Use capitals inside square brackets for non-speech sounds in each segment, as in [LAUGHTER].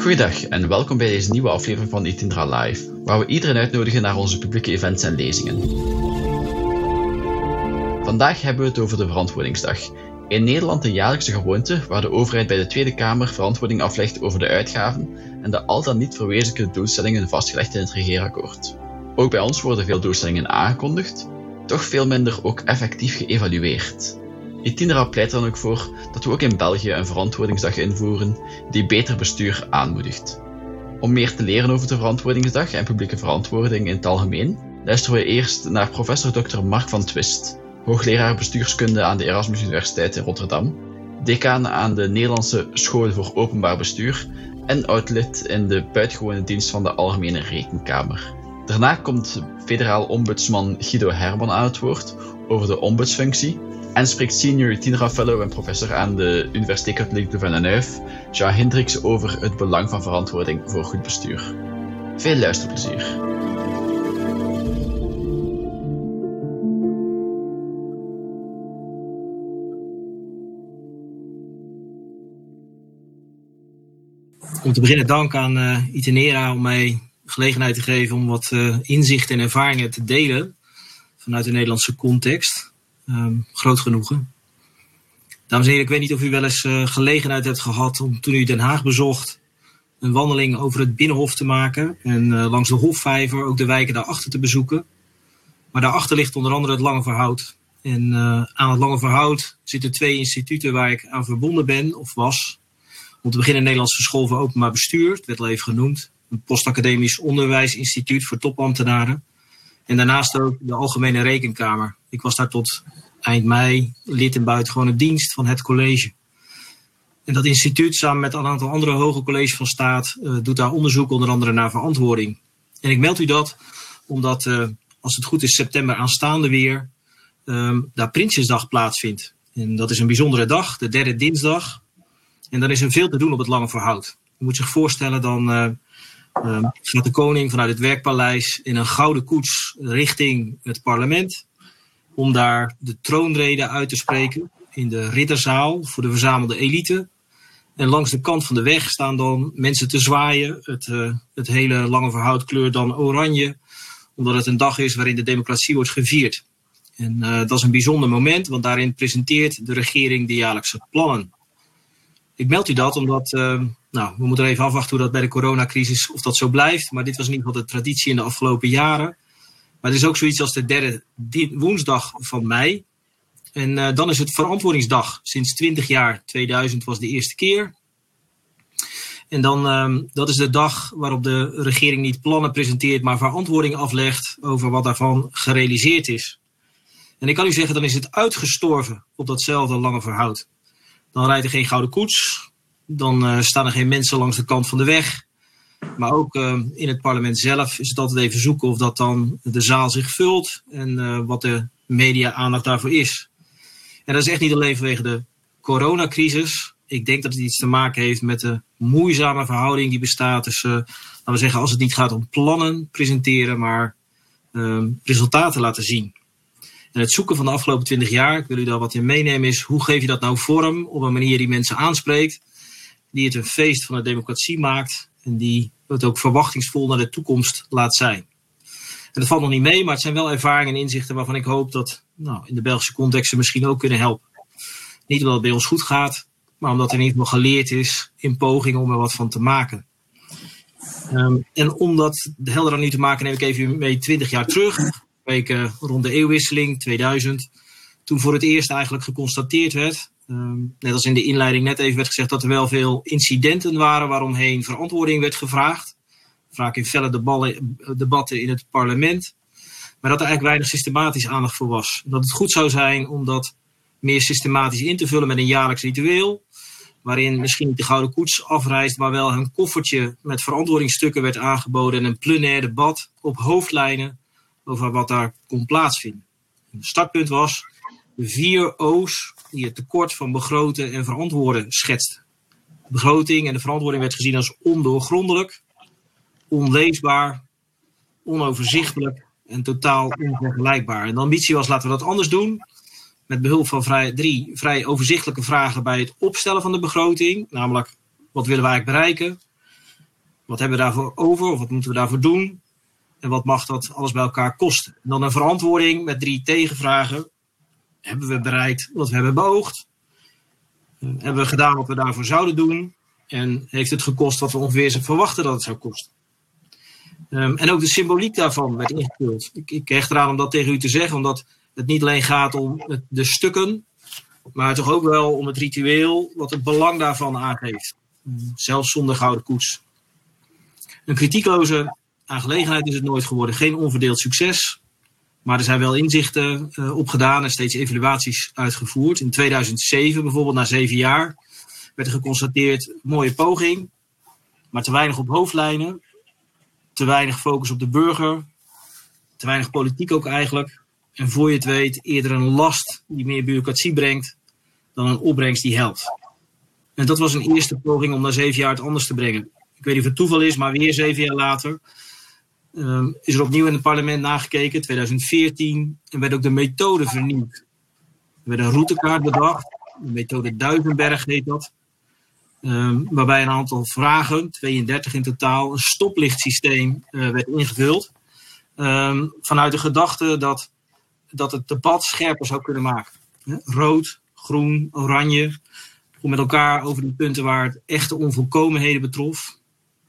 Goedendag en welkom bij deze nieuwe aflevering van Itindra Live, waar we iedereen uitnodigen naar onze publieke events en lezingen. Vandaag hebben we het over de Verantwoordingsdag. In Nederland een jaarlijkse gewoonte waar de overheid bij de Tweede Kamer verantwoording aflegt over de uitgaven en de al dan niet verwezenlijke doelstellingen vastgelegd in het regeerakkoord. Ook bij ons worden veel doelstellingen aangekondigd, toch veel minder ook effectief geëvalueerd. Itinera pleit dan ook voor dat we ook in België een verantwoordingsdag invoeren die beter bestuur aanmoedigt. Om meer te leren over de verantwoordingsdag en publieke verantwoording in het algemeen, luisteren we eerst naar professor Dr. Mark van Twist, hoogleraar bestuurskunde aan de Erasmus Universiteit in Rotterdam, decaan aan de Nederlandse School voor Openbaar Bestuur en oud-lid in de buitengewone dienst van de Algemene Rekenkamer. Daarna komt federaal ombudsman Guido Herman aan het woord over de ombudsfunctie en spreekt senior Tinera Fellow en professor aan de Universiteit Katholieke de Villeneuve, Jean Hendricks, over het belang van verantwoording voor goed bestuur. Veel luisterplezier. Om te beginnen dank aan uh, Itenera om mij gelegenheid te geven om wat uh, inzichten en ervaringen te delen vanuit de Nederlandse context. Um, groot genoegen. Dames en heren, ik weet niet of u wel eens uh, gelegenheid hebt gehad om toen u Den Haag bezocht een wandeling over het Binnenhof te maken en uh, langs de Hofvijver ook de wijken daarachter te bezoeken. Maar daarachter ligt onder andere het Lange Verhoud. En uh, aan het Lange Verhoud zitten twee instituten waar ik aan verbonden ben of was. Om te beginnen Nederlandse School voor Openbaar Bestuur, het werd al even genoemd. Een postacademisch onderwijsinstituut voor topambtenaren. En daarnaast ook de Algemene Rekenkamer. Ik was daar tot eind mei lid in buitengewone dienst van het college. En dat instituut, samen met een aantal andere hoge colleges van staat, uh, doet daar onderzoek onder andere naar verantwoording. En ik meld u dat omdat, uh, als het goed is, september aanstaande weer um, daar Prinsjesdag plaatsvindt. En dat is een bijzondere dag, de derde dinsdag. En dan is er veel te doen op het Lange Verhoud. Je moet zich voorstellen, dan uh, uh, gaat de koning vanuit het werkpaleis in een gouden koets richting het parlement om daar de troonrede uit te spreken in de ridderzaal voor de verzamelde elite. En langs de kant van de weg staan dan mensen te zwaaien. Het, uh, het hele lange verhoud kleurt dan oranje, omdat het een dag is waarin de democratie wordt gevierd. En uh, dat is een bijzonder moment, want daarin presenteert de regering de jaarlijkse plannen. Ik meld u dat omdat, uh, nou, we moeten even afwachten hoe dat bij de coronacrisis, of dat zo blijft. Maar dit was in ieder geval de traditie in de afgelopen jaren. Maar het is ook zoiets als de derde woensdag van mei. En uh, dan is het verantwoordingsdag. Sinds 20 jaar, 2000 was de eerste keer. En dan, um, dat is de dag waarop de regering niet plannen presenteert, maar verantwoording aflegt over wat daarvan gerealiseerd is. En ik kan u zeggen, dan is het uitgestorven op datzelfde lange verhoud. Dan rijdt er geen gouden koets, dan uh, staan er geen mensen langs de kant van de weg. Maar ook uh, in het parlement zelf is het altijd even zoeken of dat dan de zaal zich vult en uh, wat de media aandacht daarvoor is. En dat is echt niet alleen vanwege de coronacrisis. Ik denk dat het iets te maken heeft met de moeizame verhouding die bestaat tussen, laten we zeggen, als het niet gaat om plannen presenteren, maar resultaten laten zien. En het zoeken van de afgelopen twintig jaar, ik wil u daar wat in meenemen, is hoe geef je dat nou vorm op een manier die mensen aanspreekt, die het een feest van de democratie maakt en die het ook verwachtingsvol naar de toekomst laat zijn. En dat valt nog niet mee, maar het zijn wel ervaringen en inzichten waarvan ik hoop dat nou, in de Belgische context ze misschien ook kunnen helpen. Niet omdat het bij ons goed gaat, maar omdat er in ieder geleerd is in pogingen om er wat van te maken. Um, en om dat helder aan u te maken, neem ik even mee 20 jaar terug. Rond de eeuwwisseling, 2000. Toen voor het eerst eigenlijk geconstateerd werd Um, net als in de inleiding net even werd gezegd dat er wel veel incidenten waren waaromheen verantwoording werd gevraagd. Vaak in felle debatten in het parlement. Maar dat er eigenlijk weinig systematisch aandacht voor was. Dat het goed zou zijn om dat meer systematisch in te vullen met een jaarlijks ritueel. Waarin misschien niet de gouden koets afreist, maar wel een koffertje met verantwoordingsstukken werd aangeboden. En een plenair debat op hoofdlijnen over wat daar kon plaatsvinden. Het startpunt was de vier O's die het tekort van begroten en verantwoorden schetst. De begroting en de verantwoording werd gezien als ondoorgrondelijk, onleesbaar, onoverzichtelijk en totaal onvergelijkbaar. En de ambitie was, laten we dat anders doen. Met behulp van vrij, drie vrij overzichtelijke vragen bij het opstellen van de begroting. Namelijk, wat willen we eigenlijk bereiken? Wat hebben we daarvoor over of wat moeten we daarvoor doen? En wat mag dat alles bij elkaar kosten? En dan een verantwoording met drie tegenvragen. Hebben we bereikt wat we hebben beoogd? Eh, hebben we gedaan wat we daarvoor zouden doen? En heeft het gekost wat we ongeveer verwachten dat het zou kosten? Um, en ook de symboliek daarvan werd ingevuld. Ik, ik hecht eraan om dat tegen u te zeggen, omdat het niet alleen gaat om de stukken, maar toch ook wel om het ritueel, wat het belang daarvan aangeeft. Zelfs zonder gouden koets. Een kritiekloze aangelegenheid is het nooit geworden. Geen onverdeeld succes. Maar er zijn wel inzichten uh, opgedaan en steeds evaluaties uitgevoerd. In 2007 bijvoorbeeld, na zeven jaar, werd er geconstateerd: mooie poging, maar te weinig op hoofdlijnen. Te weinig focus op de burger. Te weinig politiek ook eigenlijk. En voor je het weet, eerder een last die meer bureaucratie brengt dan een opbrengst die helpt. En dat was een eerste poging om na zeven jaar het anders te brengen. Ik weet niet of het toeval is, maar weer zeven jaar later um, is er opnieuw in het parlement nagekeken, 2014, en werd ook de methode vernieuwd. Er werd een routekaart bedacht, de methode Duivenberg heet dat, um, waarbij een aantal vragen, 32 in totaal, een stoplichtsysteem uh, werd ingevuld. Um, vanuit de gedachte dat, dat het debat scherper zou kunnen maken. Rood, groen, oranje, om met elkaar over die punten waar het echte onvolkomenheden betrof,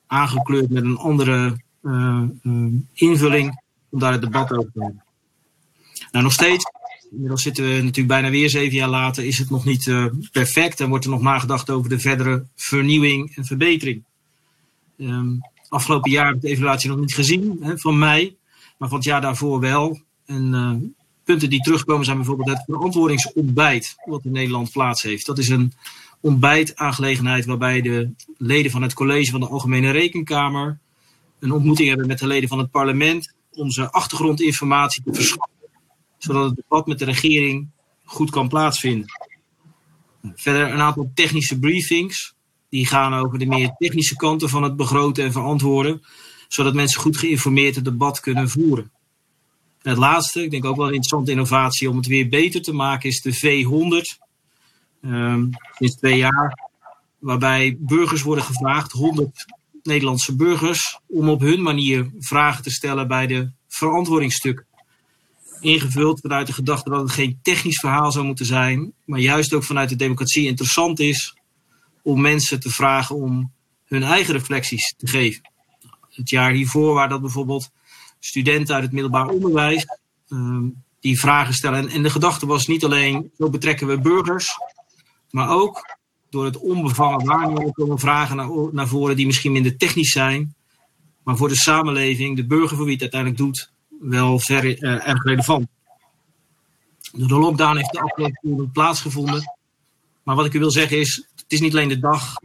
aangekleurd met een andere invulling om daar het debat over te hebben. Nou, nog steeds, inmiddels zitten we natuurlijk bijna weer zeven jaar later, is het nog niet uh, perfect en wordt er nog nagedacht over de verdere vernieuwing en verbetering. Um, afgelopen jaar heb ik de evaluatie nog niet gezien hè, van mij, maar van het jaar daarvoor wel. En punten die terugkomen zijn bijvoorbeeld het verantwoordingsontbijt wat in Nederland plaats heeft. Dat is een ontbijtaangelegenheid waarbij de leden van het college van de Algemene Rekenkamer een ontmoeting hebben met de leden van het parlement om ze achtergrondinformatie te verschaffen, zodat het debat met de regering goed kan plaatsvinden. Verder een aantal technische briefings, die gaan over de meer technische kanten van het begroten en verantwoorden, zodat mensen goed geïnformeerd het debat kunnen voeren. En het laatste, ik denk ook wel een interessante innovatie om het weer beter te maken, is de V100. Um, sinds twee jaar, waarbij burgers worden gevraagd, 100 Nederlandse burgers, om op hun manier vragen te stellen bij de verantwoordingsstukken. Ingevuld vanuit de gedachte dat het geen technisch verhaal zou moeten zijn, maar juist ook vanuit de democratie interessant is om mensen te vragen om hun eigen reflecties te geven. Het jaar hiervoor waren dat bijvoorbeeld studenten uit het middelbaar onderwijs um, die vragen stellen. En, en de gedachte was niet alleen, zo betrekken we burgers, maar ook door het onbevangen waarnemen komen vragen naar, naar voren die misschien minder technisch zijn, maar voor de samenleving, de burger voor wie het uiteindelijk doet, wel ver, uh, erg relevant. De lockdown heeft de afgelopen plaatsgevonden. Maar wat ik u wil zeggen is, het is niet alleen de dag,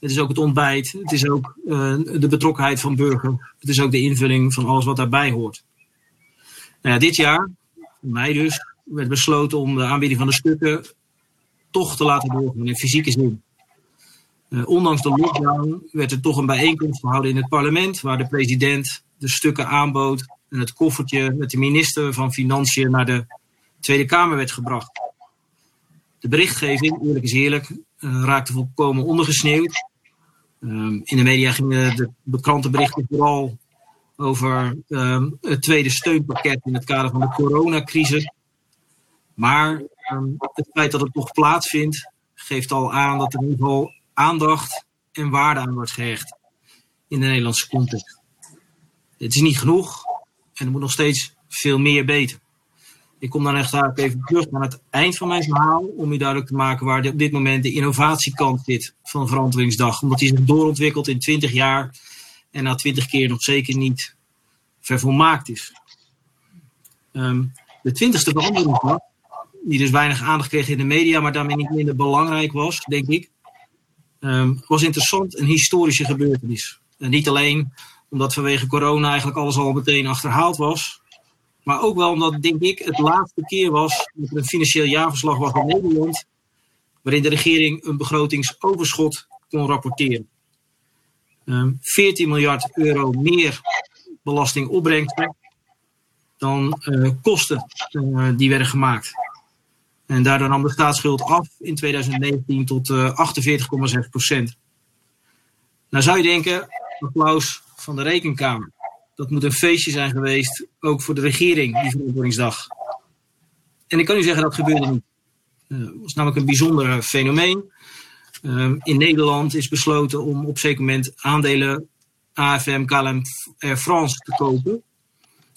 het is ook het ontbijt, het is ook uh, de betrokkenheid van burger, het is ook de invulling van alles wat daarbij hoort. Nou dit jaar, mei dus, werd besloten om de aanbieding van de stukken toch te laten doorgaan in fysieke zin. Uh, ondanks de lockdown werd er toch een bijeenkomst gehouden in het parlement, waar de president de stukken aanbood en het koffertje met de minister van Financiën naar de Tweede Kamer werd gebracht. De berichtgeving, eerlijk is eerlijk, uh, raakte volkomen ondergesneeuwd. Um, in de media gingen de, de krantenberichten vooral over um, het tweede steunpakket in het kader van de coronacrisis. Maar um, het feit dat het toch plaatsvindt, geeft al aan dat er in ieder geval aandacht en waarde aan wordt gehecht in de Nederlandse context. Het is niet genoeg en er moet nog steeds veel meer beter. Ik kom dan echt even terug naar het eind van mijn verhaal om u duidelijk te maken waar op dit moment de innovatiekant zit van Verantwoordingsdag. Omdat die zich doorontwikkelt in 20 jaar en na 20 keer nog zeker niet vervolmaakt is. Um, de twintigste veranderingsdag die dus weinig aandacht kreeg in de media, maar daarmee niet minder belangrijk was, denk ik, um, was interessant een historische gebeurtenis. En niet alleen omdat vanwege corona eigenlijk alles al meteen achterhaald was, maar ook wel omdat, denk ik, het laatste keer was dat er een financieel jaarverslag was in Nederland, waarin de regering een begrotingsoverschot kon rapporteren. Um, 14 miljard euro meer belastingopbrengsten dan uh, kosten uh, die werden gemaakt. En daardoor nam de staatsschuld af in 2019 tot uh, 48,6 procent. Nou zou je denken, applaus van de rekenkamer. Dat moet een feestje zijn geweest, ook voor de regering, die verantwoordingsdag. En ik kan u zeggen, dat gebeurde niet. Het uh, was namelijk een bijzonder fenomeen. Uh, in Nederland is besloten om op zeker moment aandelen AFM, KLM, Air France te kopen.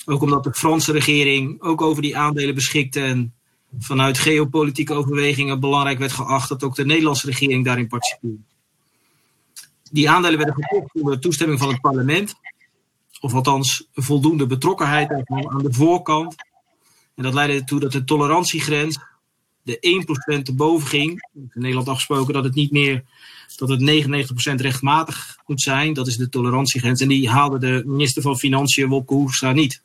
Ook omdat de Franse regering ook over die aandelen beschikte en vanuit geopolitieke overwegingen belangrijk werd geacht dat ook de Nederlandse regering daarin participeerde. Die aandelen werden gekocht zonder toestemming van het parlement, of althans voldoende betrokkenheid aan de voorkant. En dat leidde ertoe dat de tolerantiegrens de 1% te boven ging. In Nederland afgesproken dat het niet meer dat het 99% rechtmatig moet zijn. Dat is de tolerantiegrens. En die haalde de minister van Financiën, Wopke Hoekstra, niet.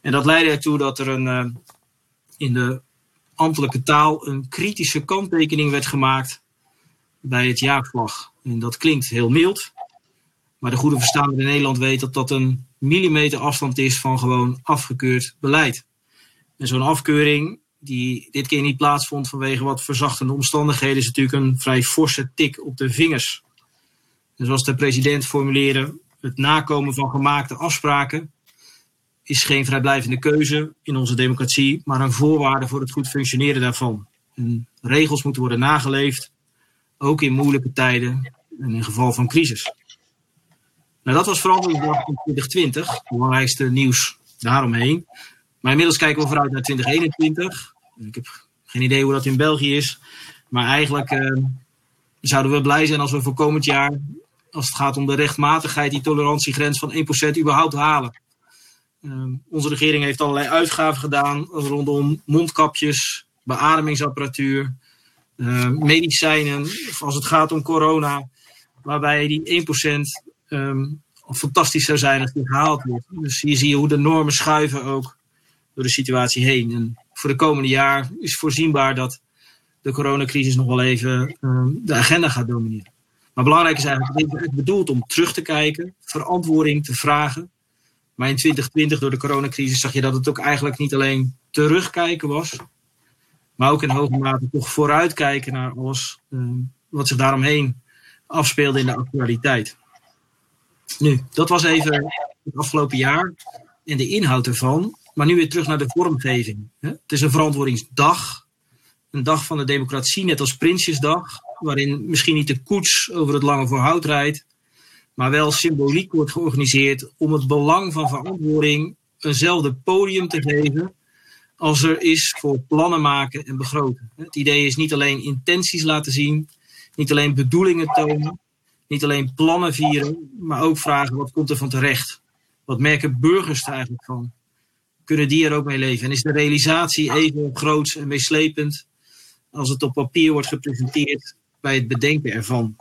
En dat leidde ertoe dat er een, uh, in de ambtelijke taal een kritische kanttekening werd gemaakt bij het jaarvlag. En dat klinkt heel mild. Maar de goede verstaander in Nederland weet dat dat een millimeter afstand is van gewoon afgekeurd beleid. En zo'n afkeuring die dit keer niet plaatsvond vanwege wat verzachtende omstandigheden, is natuurlijk een vrij forse tik op de vingers. En zoals de president formuleerde, het nakomen van gemaakte afspraken is geen vrijblijvende keuze in onze democratie, maar een voorwaarde voor het goed functioneren daarvan. En regels moeten worden nageleefd, ook in moeilijke tijden en in geval van crisis. Nou, dat was veranderingsdag in 2020, het belangrijkste nieuws daaromheen. Maar inmiddels kijken we vooruit naar 2021. Ik heb geen idee hoe dat in België is. Maar eigenlijk uh, zouden we blij zijn als we voor komend jaar, als het gaat om de rechtmatigheid, die tolerantiegrens van 1% überhaupt halen. Uh, onze regering heeft allerlei uitgaven gedaan rondom mondkapjes, beademingsapparatuur, uh, medicijnen, als het gaat om corona, waarbij die 1% um, fantastisch zou zijn als die gehaald wordt. Dus hier zie je hoe de normen schuiven ook door de situatie heen. En voor de komende jaar is voorzienbaar dat de coronacrisis nog wel even de agenda gaat domineren. Maar belangrijk is eigenlijk, het is bedoeld om terug te kijken, verantwoording te vragen. Maar in 2020 door de coronacrisis zag je dat het ook eigenlijk niet alleen terugkijken was, maar ook in hoge mate toch vooruitkijken naar alles um, wat zich daaromheen afspeelde in de actualiteit. Nu, dat was even het afgelopen jaar en de inhoud ervan. Maar nu weer terug naar de vormgeving. Het is een verantwoordingsdag. Een dag van de democratie, net als Prinsjesdag. Waarin misschien niet de koets over het lange voorhout rijdt. Maar wel symboliek wordt georganiseerd om het belang van verantwoording eenzelfde podium te geven. Als er is voor plannen maken en begroten. Het idee is niet alleen intenties laten zien. Niet alleen bedoelingen tonen. Niet alleen plannen vieren. Maar ook vragen wat komt er van terecht. Wat merken burgers er eigenlijk van? kunnen die er ook mee leven? En is de realisatie even groot en meeslepend als het op papier wordt gepresenteerd bij het bedenken ervan?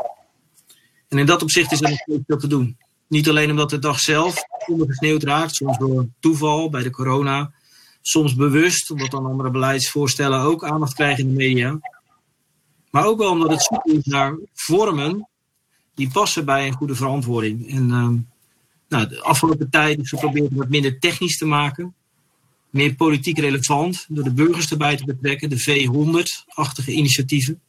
En in dat opzicht is er nog steeds veel te doen. Niet alleen omdat de dag zelf ondergesneeuwd raakt, soms door toeval bij de corona, soms bewust, omdat dan andere beleidsvoorstellen ook aandacht krijgen in de media. Maar ook wel omdat het zoeken is naar vormen die passen bij een goede verantwoording. En uh, nou, de afgelopen tijd is geprobeerd om het minder technisch te maken meer politiek relevant door de burgers erbij te betrekken, de V100-achtige initiatieven.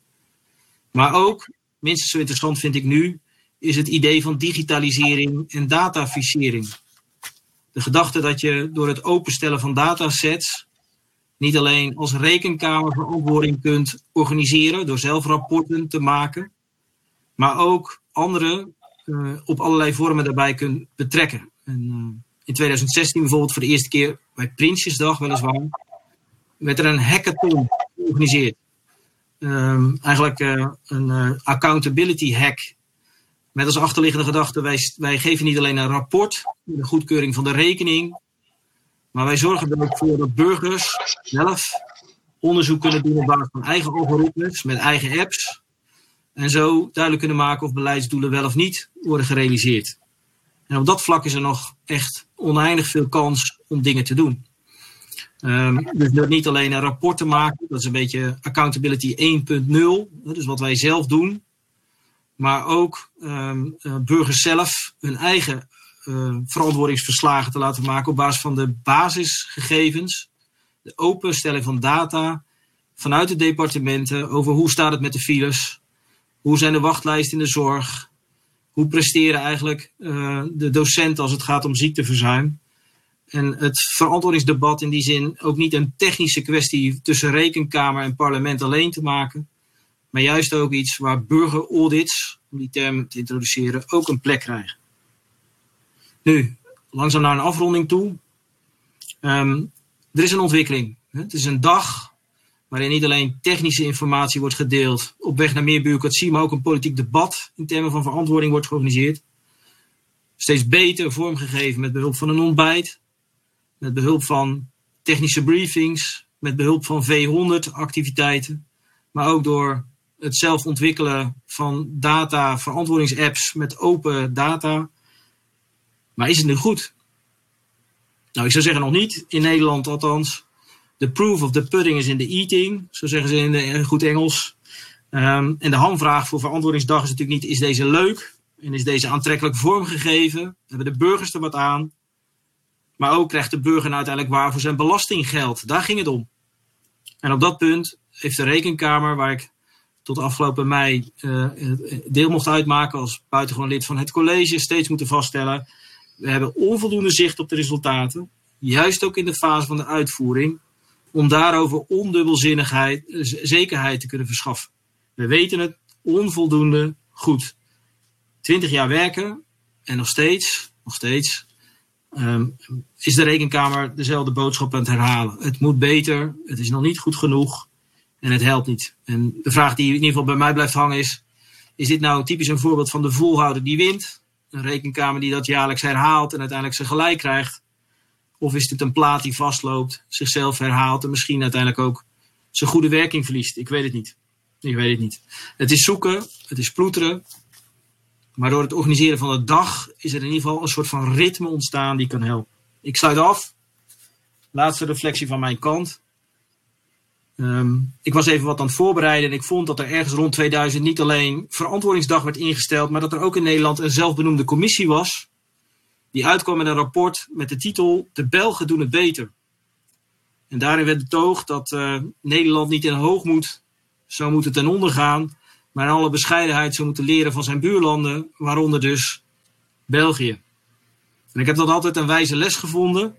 Maar ook, minstens zo interessant vind ik nu, is het idee van digitalisering en dataficering. De gedachte dat je door het openstellen van datasets niet alleen als rekenkamer verantwoording kunt organiseren door zelf rapporten te maken, maar ook anderen uh, op allerlei vormen daarbij kunt betrekken. En, uh, in 2016 bijvoorbeeld voor de eerste keer bij Prinsjesdag weliswaar, werd er een hackathon georganiseerd. Um, eigenlijk uh, een accountability hack. Met als achterliggende gedachte, wij, wij geven niet alleen een rapport, de goedkeuring van de rekening, maar wij zorgen er ook voor dat burgers zelf onderzoek kunnen doen op basis van eigen algoritmes, met eigen apps. En zo duidelijk kunnen maken of beleidsdoelen wel of niet worden gerealiseerd. En op dat vlak is er nog echt oneindig veel kans om dingen te doen. Um, dus niet alleen een rapport te maken, dat is een beetje accountability 1.0, dus wat wij zelf doen, maar ook um, uh, burgers zelf hun eigen uh, verantwoordingsverslagen te laten maken op basis van de basisgegevens, de openstelling van data vanuit de departementen over hoe staat het met de files, hoe zijn de wachtlijsten in de zorg, hoe presteren eigenlijk uh, de docenten als het gaat om ziekteverzuim. En het verantwoordingsdebat in die zin ook niet een technische kwestie tussen rekenkamer en parlement alleen te maken. Maar juist ook iets waar burgeraudits, om die term te introduceren, ook een plek krijgen. Nu, langzaam naar een afronding toe. Um, er is een ontwikkeling. Het is een dag waarin niet alleen technische informatie wordt gedeeld op weg naar meer bureaucratie, maar ook een politiek debat in termen van verantwoording wordt georganiseerd. Steeds beter vormgegeven met behulp van een ontbijt, met behulp van technische briefings, met behulp van V100 maar ook door het zelf ontwikkelen van data verantwoordingsapps met open data. Maar is het nu goed? Nou, ik zou zeggen nog niet, in Nederland althans. The proof of the pudding is in the eating, zo zeggen ze in, goed Engels. Um, en de hamvraag voor verantwoordingsdag is natuurlijk niet: is deze leuk? En is deze aantrekkelijk vormgegeven? Hebben de burgers er wat aan? Maar ook krijgt de burger nou uiteindelijk waar voor zijn belastinggeld? Daar ging het om. En op dat punt heeft de rekenkamer, waar ik tot afgelopen mei uh, deel mocht uitmaken als buitengewoon lid van het college, steeds moeten vaststellen. We hebben onvoldoende zicht op de resultaten, juist ook in de fase van de uitvoering om daarover ondubbelzinnigheid, zekerheid te kunnen verschaffen. We weten het onvoldoende goed. Twintig jaar werken en nog steeds, nog steeds um, is de rekenkamer dezelfde boodschap aan het herhalen. Het moet beter, het is nog niet goed genoeg en het helpt niet. En de vraag die in ieder geval bij mij blijft hangen is, is dit nou typisch een voorbeeld van de volhouder die wint? Een rekenkamer die dat jaarlijks herhaalt en uiteindelijk zijn gelijk krijgt? Of is dit een plaat die vastloopt, zichzelf herhaalt en misschien uiteindelijk ook zijn goede werking verliest? Ik weet het niet. Ik weet het niet. Het is zoeken, het is ploeteren. Maar door het organiseren van de dag is er in ieder geval een soort van ritme ontstaan die kan helpen. Ik sluit af. Laatste reflectie van mijn kant. Um, ik was even wat aan het voorbereiden en ik vond dat er ergens rond 2000 niet alleen verantwoordingsdag werd ingesteld, maar dat er ook in Nederland een zelfbenoemde commissie was die uitkwam met een rapport met de titel De Belgen doen het beter. En daarin werd betoogd dat uh, Nederland niet in hoogmoed zou moeten ten onder gaan, maar in alle bescheidenheid zou moeten leren van zijn buurlanden, waaronder dus België. En ik heb dat altijd een wijze les gevonden.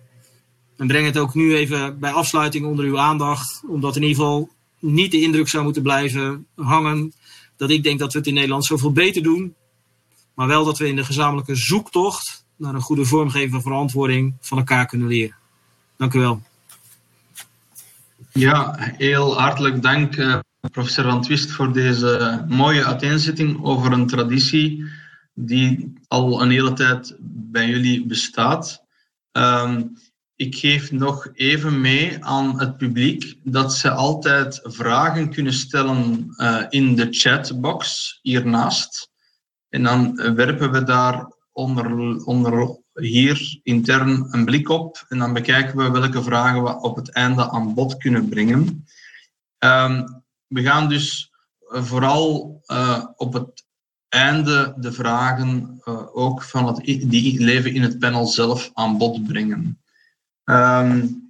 En breng het ook nu even bij afsluiting onder uw aandacht, omdat in ieder geval niet de indruk zou moeten blijven hangen dat ik denk dat we het in Nederland zoveel beter doen, maar wel dat we in de gezamenlijke zoektocht naar een goede vormgeving van verantwoording van elkaar kunnen leren. Dank u wel. Ja, heel hartelijk dank, uh, professor Van Twist, voor deze mooie uiteenzetting over een traditie die al een hele tijd bij jullie bestaat. Um, ik geef nog even mee aan het publiek dat ze altijd vragen kunnen stellen uh, in de chatbox hiernaast. En dan werpen we daar onder, onder hier intern een blik op en dan bekijken we welke vragen we op het einde aan bod kunnen brengen. Um, we gaan dus vooral uh, op het einde de vragen uh, ook van het, die leven in het panel zelf aan bod brengen. Um,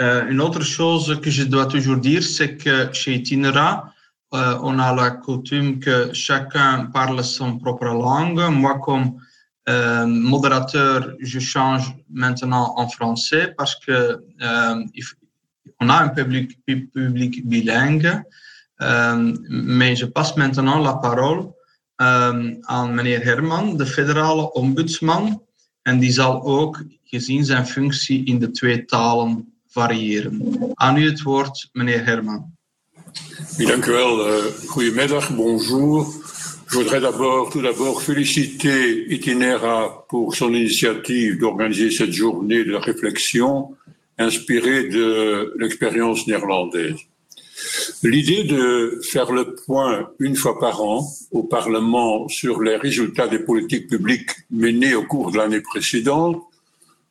uh, une autre chose que je dois toujours dire, c'est que chez Itinera, euh, on a la coutume que chacun parle son propre langue. Moi, comme Euh, modérateur, je change maintenant en français parce que euh, on a un public, public bilingue. Euh, mais je passe maintenant la parole aan meneer Herman, de federale ombudsman. En die zal ook, gezien zijn functie, in de twee talen variëren. Aan u het woord, meneer Herman. Dank u wel. goedemiddag, bonjour. Je voudrais d'abord, tout d'abord, féliciter Itinera pour son initiative d'organiser cette journée de réflexion inspirée de l'expérience néerlandaise. L'idée de faire le point une fois par an au Parlement sur les résultats des politiques publiques menées au cours de l'année précédente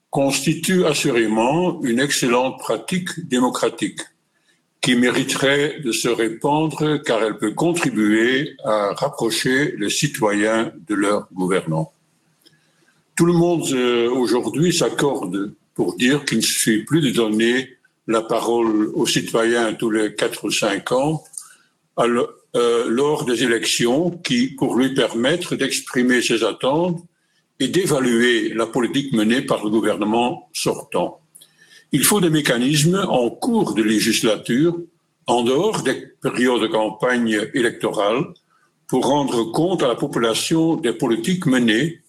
constitue assurément une excellente pratique démocratique qui mériterait de se répandre car elle peut contribuer à rapprocher les citoyens de leurs gouvernants. Tout le monde euh, aujourd'hui s'accorde pour dire qu'il ne suffit plus de donner la parole aux citoyens tous les quatre ou cinq ans, euh, lors des élections qui, pour lui permettre d'exprimer ses attentes et d'évaluer la politique menée par le gouvernement sortant. Il faut des mécanismes en cours de législature, en dehors des périodes de campagne électorale, pour rendre compte à la population des politiques menées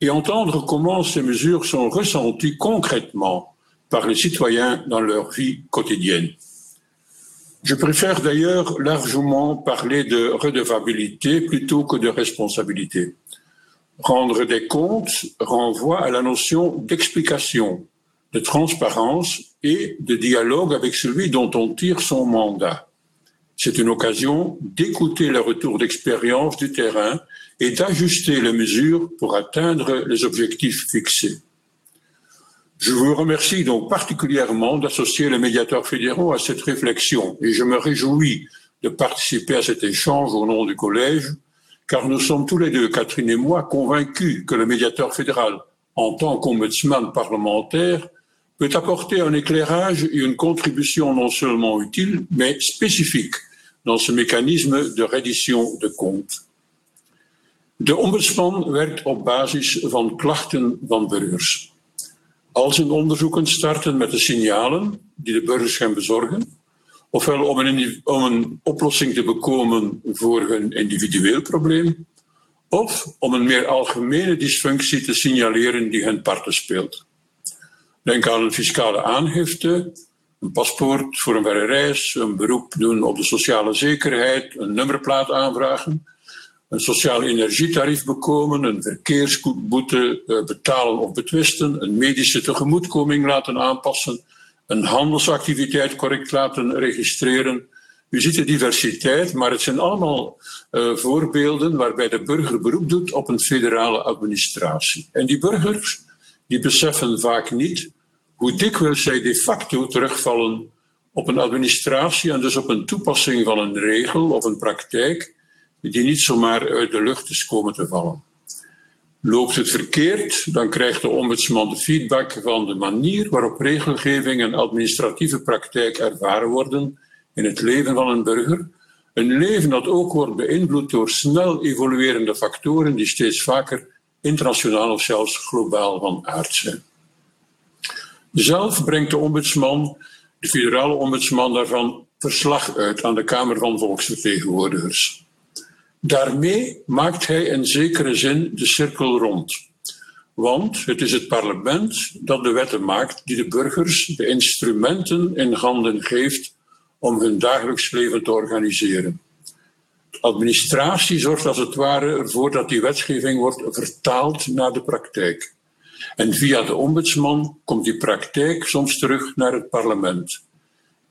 et entendre comment ces mesures sont ressenties concrètement par les citoyens dans leur vie quotidienne. Je préfère d'ailleurs largement parler de redevabilité plutôt que de responsabilité. Rendre des comptes renvoie à la notion d'explication, de transparence et de dialogue avec celui dont on tire son mandat. C'est une occasion d'écouter le retour d'expérience du terrain et d'ajuster les mesures pour atteindre les objectifs fixés. Je vous remercie donc particulièrement d'associer les médiateurs fédéraux à cette réflexion et je me réjouis de participer à cet échange au nom du collège, car nous sommes tous les deux, Catherine et moi, convaincus que le médiateur fédéral, en tant qu'ombudsman parlementaire, peut apporter un éclairage et une contribution non seulement utile, mais spécifique dans ce mécanisme de reddition de comptes. De ombudsman werkt op basis van klachten van burgers. Al zijn onderzoeken starten met de signalen die de burgers gaan bezorgen, ofwel om een, om een oplossing te bekomen voor hun individueel probleem, of om een meer algemene dysfunctie te signaleren die hen parten speelt. Denk aan een fiscale aangifte, een paspoort voor een verre reis, een beroep doen op de sociale zekerheid, een nummerplaat aanvragen, een sociaal energietarief bekomen, een verkeersboete eh, betalen of betwisten, een medische tegemoetkoming laten aanpassen, een handelsactiviteit correct laten registreren. U ziet de diversiteit, maar het zijn allemaal uh, voorbeelden waarbij de burger beroep doet op een federale administratie. En die burgers die beseffen vaak niet hoe dikwijls zij de facto terugvallen op een administratie en dus op een toepassing van een regel of een praktijk die niet zomaar uit de lucht is komen te vallen. Loopt het verkeerd, dan krijgt de ombudsman de feedback van de manier waarop regelgeving en administratieve praktijk ervaren worden in het leven van een burger. Een leven dat ook wordt beïnvloed door snel evoluerende factoren die steeds vaker internationaal of zelfs globaal van aard zijn. Zelf brengt de ombudsman, de federale ombudsman, daarvan verslag uit aan de Kamer van Volksvertegenwoordigers. Daarmee maakt hij in zekere zin de cirkel rond. Want het is het parlement dat de wetten maakt die de burgers de instrumenten in handen geeft om hun dagelijks leven te organiseren. De administratie zorgt als het ware ervoor dat die wetgeving wordt vertaald naar de praktijk. En via de ombudsman komt die praktijk soms terug naar het parlement.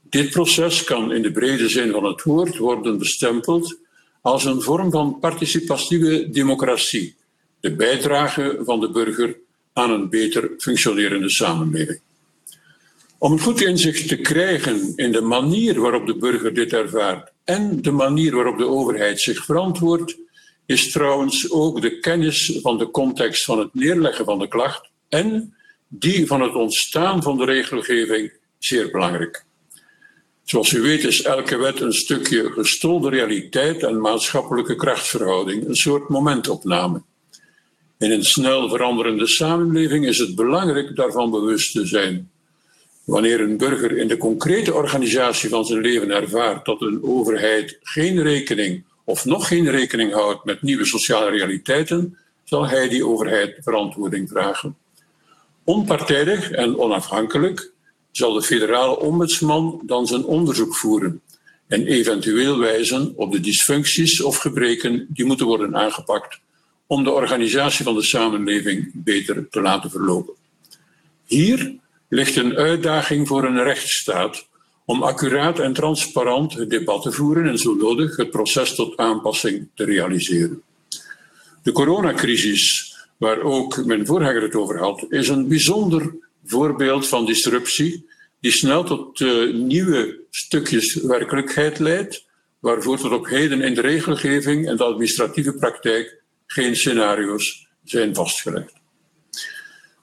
Dit proces kan in de brede zin van het woord worden bestempeld als een vorm van participatieve democratie, de bijdrage van de burger aan een beter functionerende samenleving. Om een goed inzicht te krijgen in de manier waarop de burger dit ervaart en de manier waarop de overheid zich verantwoordt, is trouwens ook de kennis van de context van het neerleggen van de klacht en die van het ontstaan van de regelgeving zeer belangrijk. Zoals u weet is elke wet een stukje gestolde realiteit en maatschappelijke krachtsverhouding, een soort momentopname. In een snel veranderende samenleving is het belangrijk daarvan bewust te zijn. Wanneer een burger in de concrete organisatie van zijn leven ervaart dat een overheid geen rekening of nog geen rekening houdt met nieuwe sociale realiteiten, zal hij die overheid verantwoording vragen. Onpartijdig en onafhankelijk zal de federale ombudsman dan zijn onderzoek voeren en eventueel wijzen op de dysfuncties of gebreken die moeten worden aangepakt om de organisatie van de samenleving beter te laten verlopen. Hier ligt een uitdaging voor een rechtsstaat om accuraat en transparant het debat te voeren en zo nodig het proces tot aanpassing te realiseren. De coronacrisis, waar ook mijn voorganger het over had, is een bijzonder voorbeeld van disruptie die snel tot uh, nieuwe stukjes werkelijkheid leidt, waarvoor tot op heden in de regelgeving en de administratieve praktijk geen scenario's zijn vastgelegd.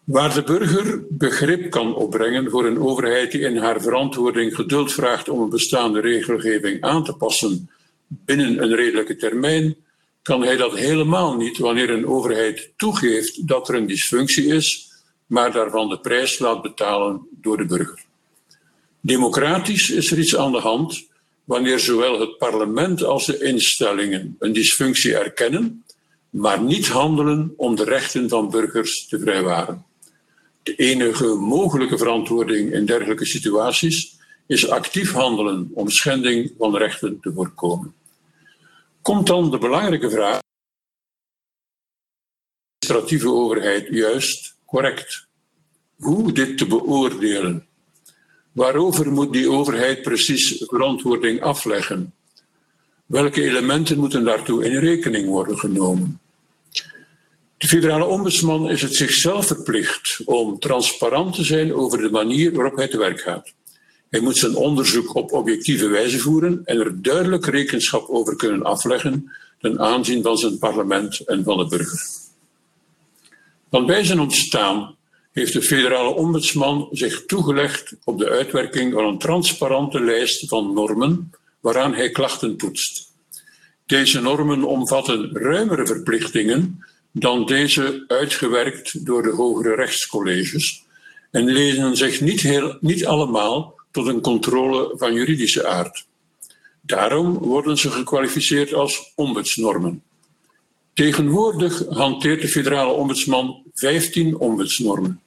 Waar de burger begrip kan opbrengen voor een overheid die in haar verantwoording geduld vraagt om een bestaande regelgeving aan te passen binnen een redelijke termijn, kan hij dat helemaal niet wanneer een overheid toegeeft dat er een dysfunctie is, maar daarvan de prijs laat betalen door de burger. Democratisch is er iets aan de hand wanneer zowel het parlement als de instellingen een dysfunctie erkennen, maar niet handelen om de rechten van burgers te vrijwaren. De enige mogelijke verantwoording in dergelijke situaties is actief handelen om schending van rechten te voorkomen. Komt dan de belangrijke vraag: de administratieve overheid juist correct? Hoe dit te beoordelen? Waarover moet die overheid precies verantwoording afleggen? Welke elementen moeten daartoe in rekening worden genomen? De federale ombudsman is het zichzelf verplicht om transparant te zijn over de manier waarop hij te werk gaat. Hij moet zijn onderzoek op objectieve wijze voeren en er duidelijk rekenschap over kunnen afleggen ten aanzien van zijn parlement en van de burger. Van bij zijn ontstaan heeft de federale ombudsman zich toegelegd op de uitwerking van een transparante lijst van normen waaraan hij klachten toetst. Deze normen omvatten ruimere verplichtingen dan deze uitgewerkt door de hogere rechtscolleges en lezen zich niet, niet allemaal tot een controle van juridische aard. Daarom worden ze gekwalificeerd als ombudsnormen. Tegenwoordig hanteert de federale ombudsman 15 ombudsnormen.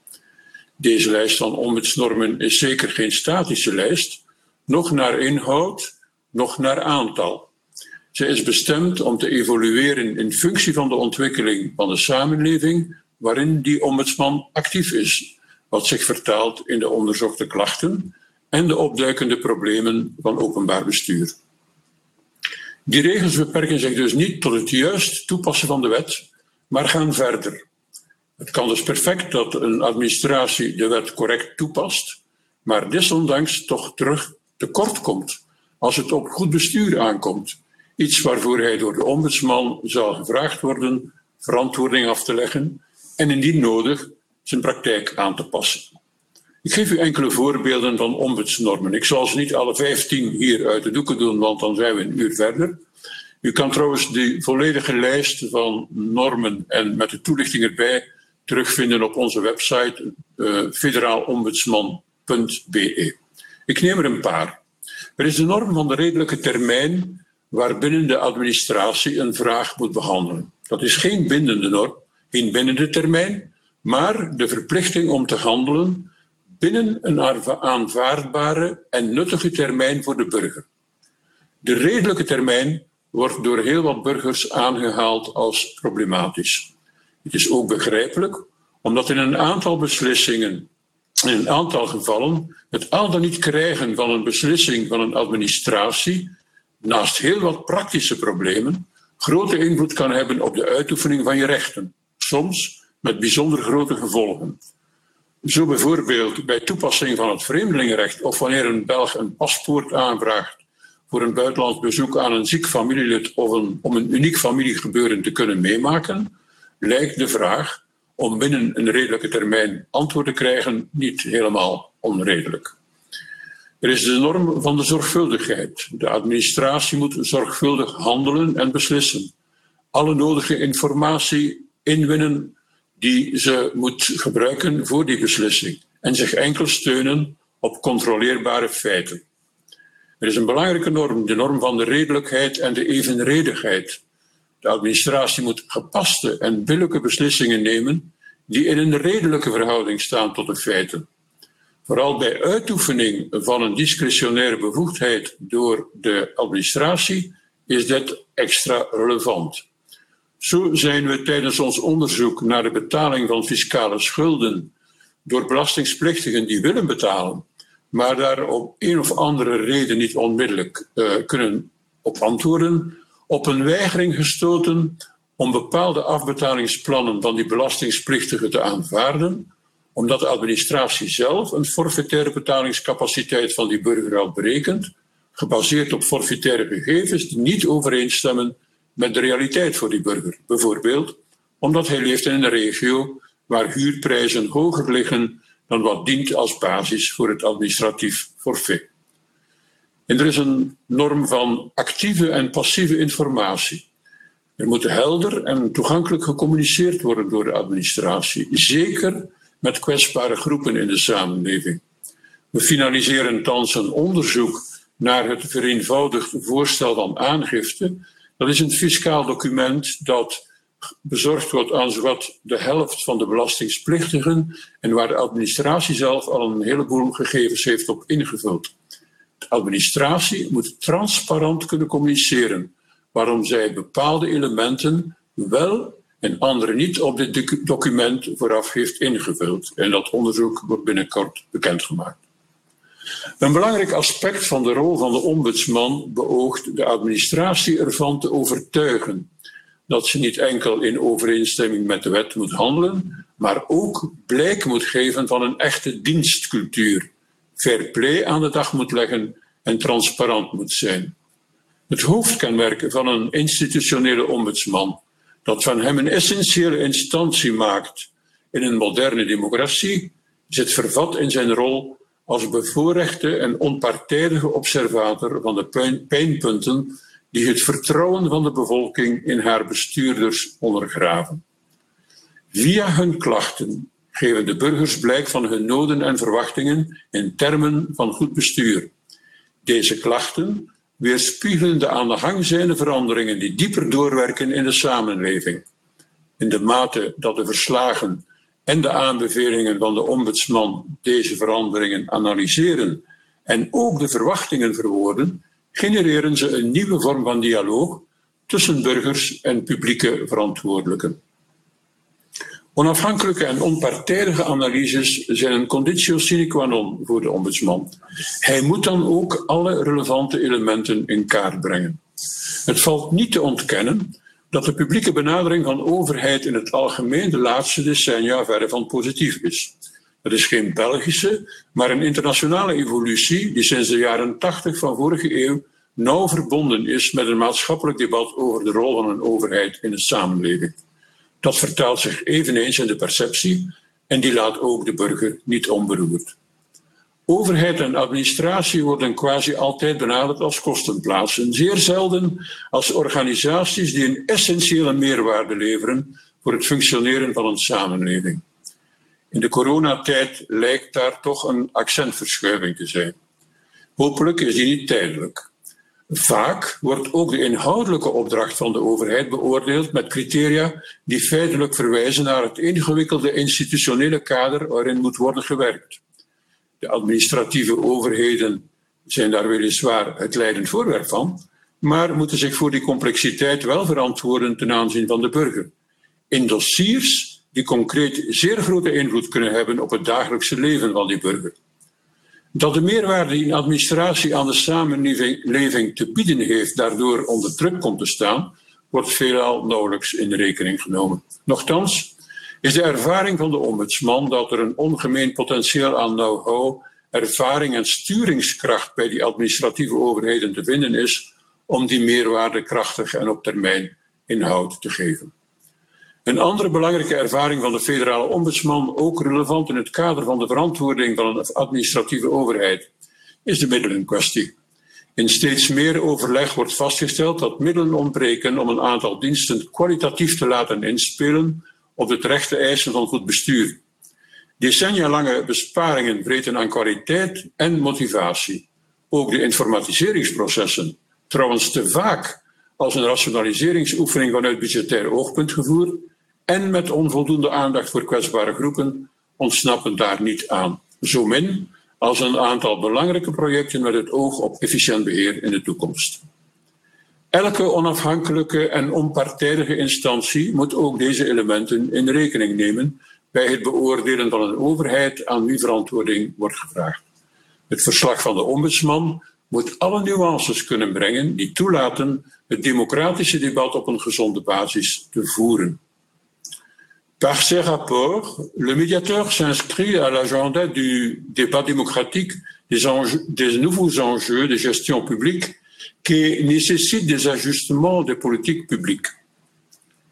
Deze lijst van ombudsnormen is zeker geen statische lijst, nog naar inhoud, nog naar aantal. Ze is bestemd om te evolueren in functie van de ontwikkeling van de samenleving waarin die ombudsman actief is, wat zich vertaalt in de onderzochte klachten en de opduikende problemen van openbaar bestuur. Die regels beperken zich dus niet tot het juist toepassen van de wet, maar gaan verder. Het kan dus perfect dat een administratie de wet correct toepast, maar desondanks toch terug tekort komt als het op goed bestuur aankomt. Iets waarvoor hij door de ombudsman zal gevraagd worden verantwoording af te leggen en indien nodig zijn praktijk aan te passen. Ik geef u enkele voorbeelden van ombudsnormen. Ik zal ze niet alle vijftien hier uit de doeken doen, want dan zijn we een uur verder. U kan trouwens de volledige lijst van normen en met de toelichting erbij terugvinden op onze website uh, federaalombudsman.be. Ik neem er een paar. Er is de norm van de redelijke termijn waarbinnen de administratie een vraag moet behandelen. Dat is geen bindende norm, geen bindende termijn, maar de verplichting om te handelen binnen een aanvaardbare en nuttige termijn voor de burger. De redelijke termijn wordt door heel wat burgers aangehaald als problematisch. Het is ook begrijpelijk, omdat in een aantal beslissingen, in een aantal gevallen, het al dan niet krijgen van een beslissing van een administratie, naast heel wat praktische problemen, grote invloed kan hebben op de uitoefening van je rechten, soms met bijzonder grote gevolgen. Zo bijvoorbeeld bij toepassing van het vreemdelingenrecht of wanneer een Belg een paspoort aanvraagt voor een buitenlands bezoek aan een ziek familielid of om een uniek familiegebeuren te kunnen meemaken, lijkt de vraag om binnen een redelijke termijn antwoord te krijgen niet helemaal onredelijk. Er is de norm van de zorgvuldigheid. De administratie moet zorgvuldig handelen en beslissen. Alle nodige informatie inwinnen die ze moet gebruiken voor die beslissing en zich enkel steunen op controleerbare feiten. Er is een belangrijke norm, de norm van de redelijkheid en de evenredigheid. De administratie moet gepaste en billijke beslissingen nemen die in een redelijke verhouding staan tot de feiten. Vooral bij uitoefening van een discretionaire bevoegdheid door de administratie is dit extra relevant. Zo zijn we tijdens ons onderzoek naar de betaling van fiscale schulden door belastingplichtigen die willen betalen, maar daar op een of andere reden niet onmiddellijk uh, kunnen op antwoorden, op een weigering gestoten om bepaalde afbetalingsplannen van die belastingplichtigen te aanvaarden, omdat de administratie zelf een forfaitaire betalingscapaciteit van die burger al berekent, gebaseerd op forfaitaire gegevens die niet overeenstemmen met de realiteit voor die burger. Bijvoorbeeld omdat hij leeft in een regio waar huurprijzen hoger liggen dan wat dient als basis voor het administratief forfait. En er is een norm van actieve en passieve informatie. Er moet helder en toegankelijk gecommuniceerd worden door de administratie, zeker met kwetsbare groepen in de samenleving. We finaliseren thans een onderzoek naar het vereenvoudigd voorstel van aangifte. Dat is een fiscaal document dat bezorgd wordt aan zowat de helft van de belastingplichtigen en waar de administratie zelf al een heleboel gegevens heeft op ingevuld. De administratie moet transparant kunnen communiceren waarom zij bepaalde elementen wel en andere niet op dit document vooraf heeft ingevuld. En dat onderzoek wordt binnenkort bekendgemaakt. Een belangrijk aspect van de rol van de ombudsman beoogt de administratie ervan te overtuigen dat ze niet enkel in overeenstemming met de wet moet handelen, maar ook blijk moet geven van een echte dienstcultuur, fair play aan de dag moet leggen en transparant moet zijn. Het hoofdkenmerk van een institutionele ombudsman, dat van hem een essentiële instantie maakt in een moderne democratie, zit vervat in zijn rol als bevoorrechte en onpartijdige observator van de pijnpunten die het vertrouwen van de bevolking in haar bestuurders ondergraven. Via hun klachten geven de burgers blijk van hun noden en verwachtingen in termen van goed bestuur. Deze klachten weerspiegelen de aan de gang zijnde veranderingen die dieper doorwerken in de samenleving. In de mate dat de verslagen en de aanbevelingen van de ombudsman deze veranderingen analyseren en ook de verwachtingen verwoorden, genereren ze een nieuwe vorm van dialoog tussen burgers en publieke verantwoordelijken. Onafhankelijke en onpartijdige analyses zijn een conditio sine qua non voor de ombudsman. Hij moet dan ook alle relevante elementen in kaart brengen. Het valt niet te ontkennen dat de publieke benadering van overheid in het algemeen de laatste decennia verre van positief is. Het is geen Belgische, maar een internationale evolutie die sinds de jaren 80 van vorige eeuw nauw verbonden is met een maatschappelijk debat over de rol van een overheid in de samenleving. Dat vertaalt zich eveneens in de perceptie en die laat ook de burger niet onberoerd. Overheid en administratie worden quasi altijd benaderd als kostenplaatsen, zeer zelden als organisaties die een essentiële meerwaarde leveren voor het functioneren van een samenleving. In de coronatijd lijkt daar toch een accentverschuiving te zijn. Hopelijk is die niet tijdelijk. Vaak wordt ook de inhoudelijke opdracht van de overheid beoordeeld met criteria die feitelijk verwijzen naar het ingewikkelde institutionele kader waarin moet worden gewerkt. De administratieve overheden zijn daar weliswaar het leidend voorwerp van, maar moeten zich voor die complexiteit wel verantwoorden ten aanzien van de burger. In dossiers die concreet zeer grote invloed kunnen hebben op het dagelijkse leven van die burger. Dat de meerwaarde die een administratie aan de samenleving te bieden heeft, daardoor onder druk komt te staan, wordt veelal nauwelijks in rekening genomen. Nochtans is de ervaring van de ombudsman dat er een ongemeen potentieel aan know-how, ervaring en sturingskracht bij die administratieve overheden te vinden is om die meerwaarde krachtig en op termijn inhoud te geven. Een andere belangrijke ervaring van de federale ombudsman, ook relevant in het kader van de verantwoording van een administratieve overheid, is de middelenkwestie. In steeds meer overleg wordt vastgesteld dat middelen ontbreken om een aantal diensten kwalitatief te laten inspelen op de terechte eisen van goed bestuur. Decennia lange besparingen vreten aan kwaliteit en motivatie. Ook de informatiseringsprocessen, trouwens te vaak als een rationaliseringsoefening vanuit budgetair oogpunt gevoerd en met onvoldoende aandacht voor kwetsbare groepen, ontsnappen daar niet aan. Zo min als een aantal belangrijke projecten met het oog op efficiënt beheer in de toekomst. Elke onafhankelijke en onpartijdige instantie moet ook deze elementen in rekening nemen bij het beoordelen van een overheid aan wie verantwoording wordt gevraagd. Het verslag van de ombudsman moet alle nuances kunnen brengen die toelaten het democratische debat op een gezonde basis te voeren. Par ces rapports, le médiateur s'inscrit à l'agenda du débat démocratique des, des, nouveaux enjeux de gestion publique qui nécessitent des ajustements des politiques publiques.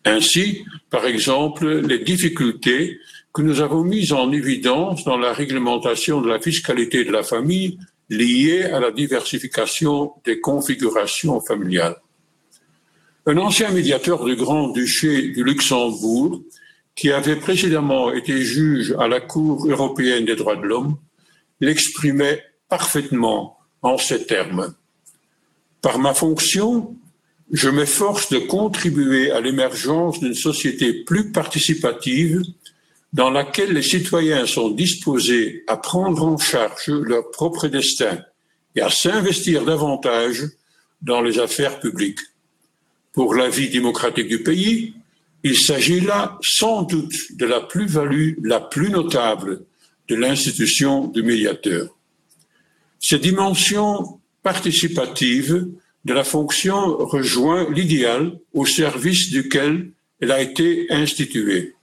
Ainsi, par exemple, les difficultés que nous avons mises en évidence dans la réglementation de la fiscalité de la famille liées à la diversification des configurations familiales. Un ancien médiateur du Grand-Duché du Luxembourg, qui avait précédemment été juge à la Cour européenne des droits de l'homme, l'exprimait parfaitement en ces termes. Par ma fonction, je m'efforce de contribuer à l'émergence d'une société plus participative dans laquelle les citoyens sont disposés à prendre en charge leur propre destin et à s'investir davantage dans les affaires publiques. Pour la vie démocratique du pays, il s'agit là sans doute de la plus-value la plus notable de l'institution du médiateur. Cette dimension participative de la fonction rejoint l'idéal au service duquel elle a été instituée.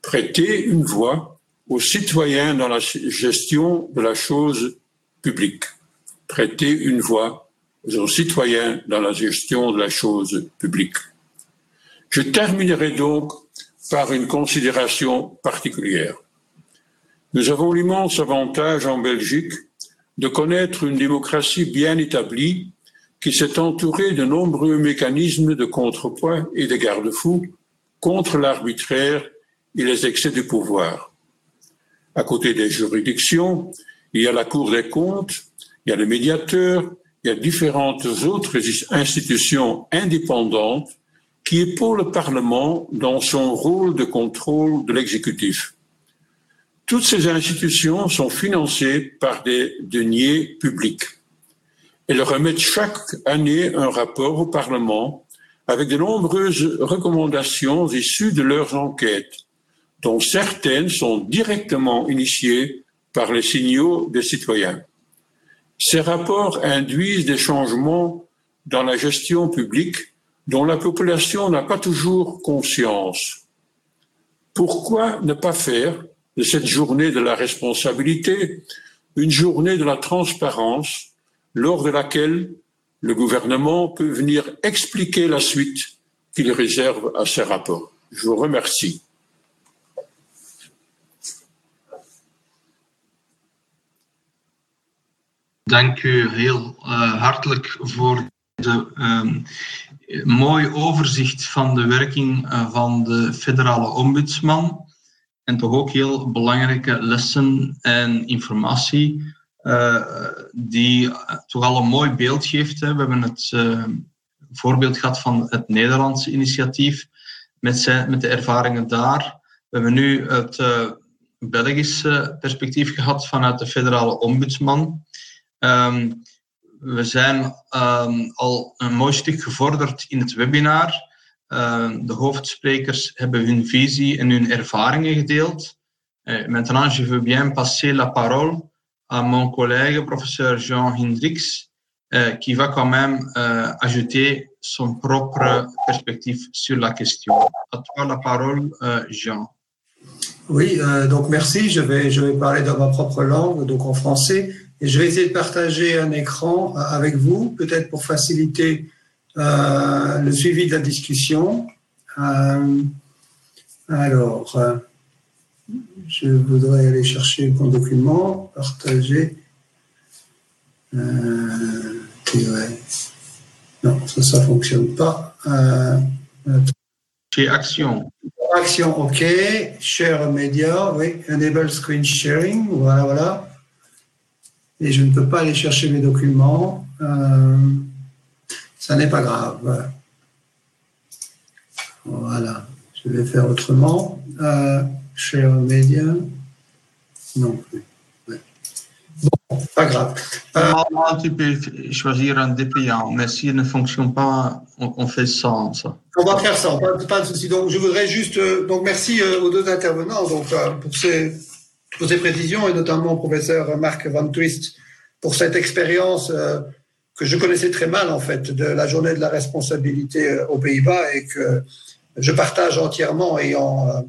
Prêter une voix aux citoyens dans la gestion de la chose publique. Prêter une voix aux citoyens dans la gestion de la chose publique. Je terminerai donc par une considération particulière. Nous avons l'immense avantage en Belgique de connaître une démocratie bien établie qui s'est entourée de nombreux mécanismes de contrepoids et de garde-fous contre l'arbitraire et les excès du pouvoir. À côté des juridictions, il y a la Cour des comptes, il y a le médiateur, il y a différentes autres institutions indépendantes qui épaulent le Parlement dans son rôle de contrôle de l'exécutif. Toutes ces institutions sont financées par des deniers publics. Elles remettent chaque année un rapport au Parlement avec de nombreuses recommandations issues de leurs enquêtes, dont certaines sont directement initiées par les signaux des citoyens. Ces rapports induisent des changements dans la gestion publique dont la population n'a pas toujours conscience. Pourquoi ne pas faire de cette journée de la responsabilité une journée de la transparence lors de laquelle le gouvernement peut venir expliquer la suite qu'il réserve à ces rapports. Je vous remercie. Dank u uh, um, overzicht uh, ombudsman. En toch ook heel belangrijke lessen en informatie uh, die toch al een mooi beeld geeft. Hè. We hebben het uh, voorbeeld gehad van het Nederlandse initiatief met, zijn, met de ervaringen daar. We hebben nu het uh, Belgische perspectief gehad vanuit de federale ombudsman. Um, we zijn um, al een mooi stuk gevorderd in het webinar. Uh, de hoofdsprekers hebben hun visie en hun ervaringen gedeeld. Uh, maintenant, je veux bien passer la parole à mon collègue, professeur Jean Hendricks, euh, qui va quand même euh, ajouter son propre perspective sur la question. À toi la parole, Jean. Oui, euh, donc merci. Je vais, je vais parler dans ma propre langue, donc en français. Et je vais essayer de partager un écran euh, avec vous, peut-être pour faciliter euh, le suivi de la discussion. alors, je voudrais aller chercher mon document, partager. Euh, non, ça, ça fonctionne pas. Euh, Chez Action. Action, OK. Share Media, oui. Enable Screen Sharing, voilà, voilà. Et je ne peux pas aller chercher mes documents. Euh, ça n'est pas grave. Voilà. Je vais faire autrement. Euh, Media Non plus. Ouais. Bon, pas grave. Euh, tu peux choisir un dépliant, mais s'il ne fonctionne pas, on, on, fait sans ça. On va faire ça, pas, pas de souci. Donc, je voudrais juste. Euh, donc, merci euh, aux deux intervenants donc, euh, pour, ces, pour ces précisions et notamment au professeur Marc Van Twist pour cette expérience que je connaissais très mal, en fait, de la journée de la responsabilité euh, aux Pays-Bas et que je partage entièrement ayant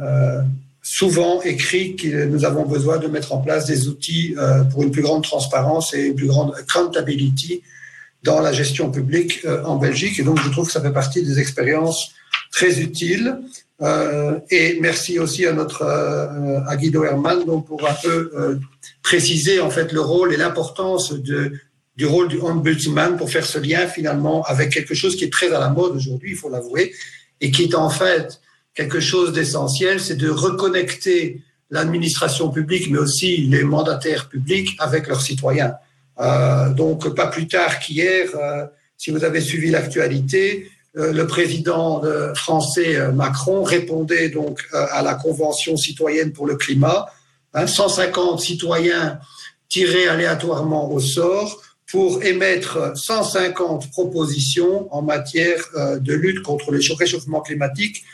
euh, souvent écrit que nous avons besoin de mettre en place des outils euh, pour une plus grande transparence et une plus grande accountability dans la gestion publique euh, en Belgique. Et donc, je trouve que ça fait partie des expériences très utiles Euh, et merci aussi à notre euh, à Guido Herman pour un peu euh, préciser en fait le rôle et l'importance de du rôle du ombudsman pour faire ce lien finalement avec quelque chose qui est très à la mode aujourd'hui, il faut l'avouer, et qui est en fait quelque chose d'essentiel, c'est de reconnecter l'administration publique, mais aussi les mandataires publics avec leurs citoyens. Euh, donc, pas plus tard qu'hier, euh, si vous avez suivi l'actualité, euh, le président français Macron répondait donc à la Convention citoyenne pour le climat. Hein, 150 citoyens tirés aléatoirement au sort pour émettre 150 propositions en matière euh, de lutte contre le réchauffement climatique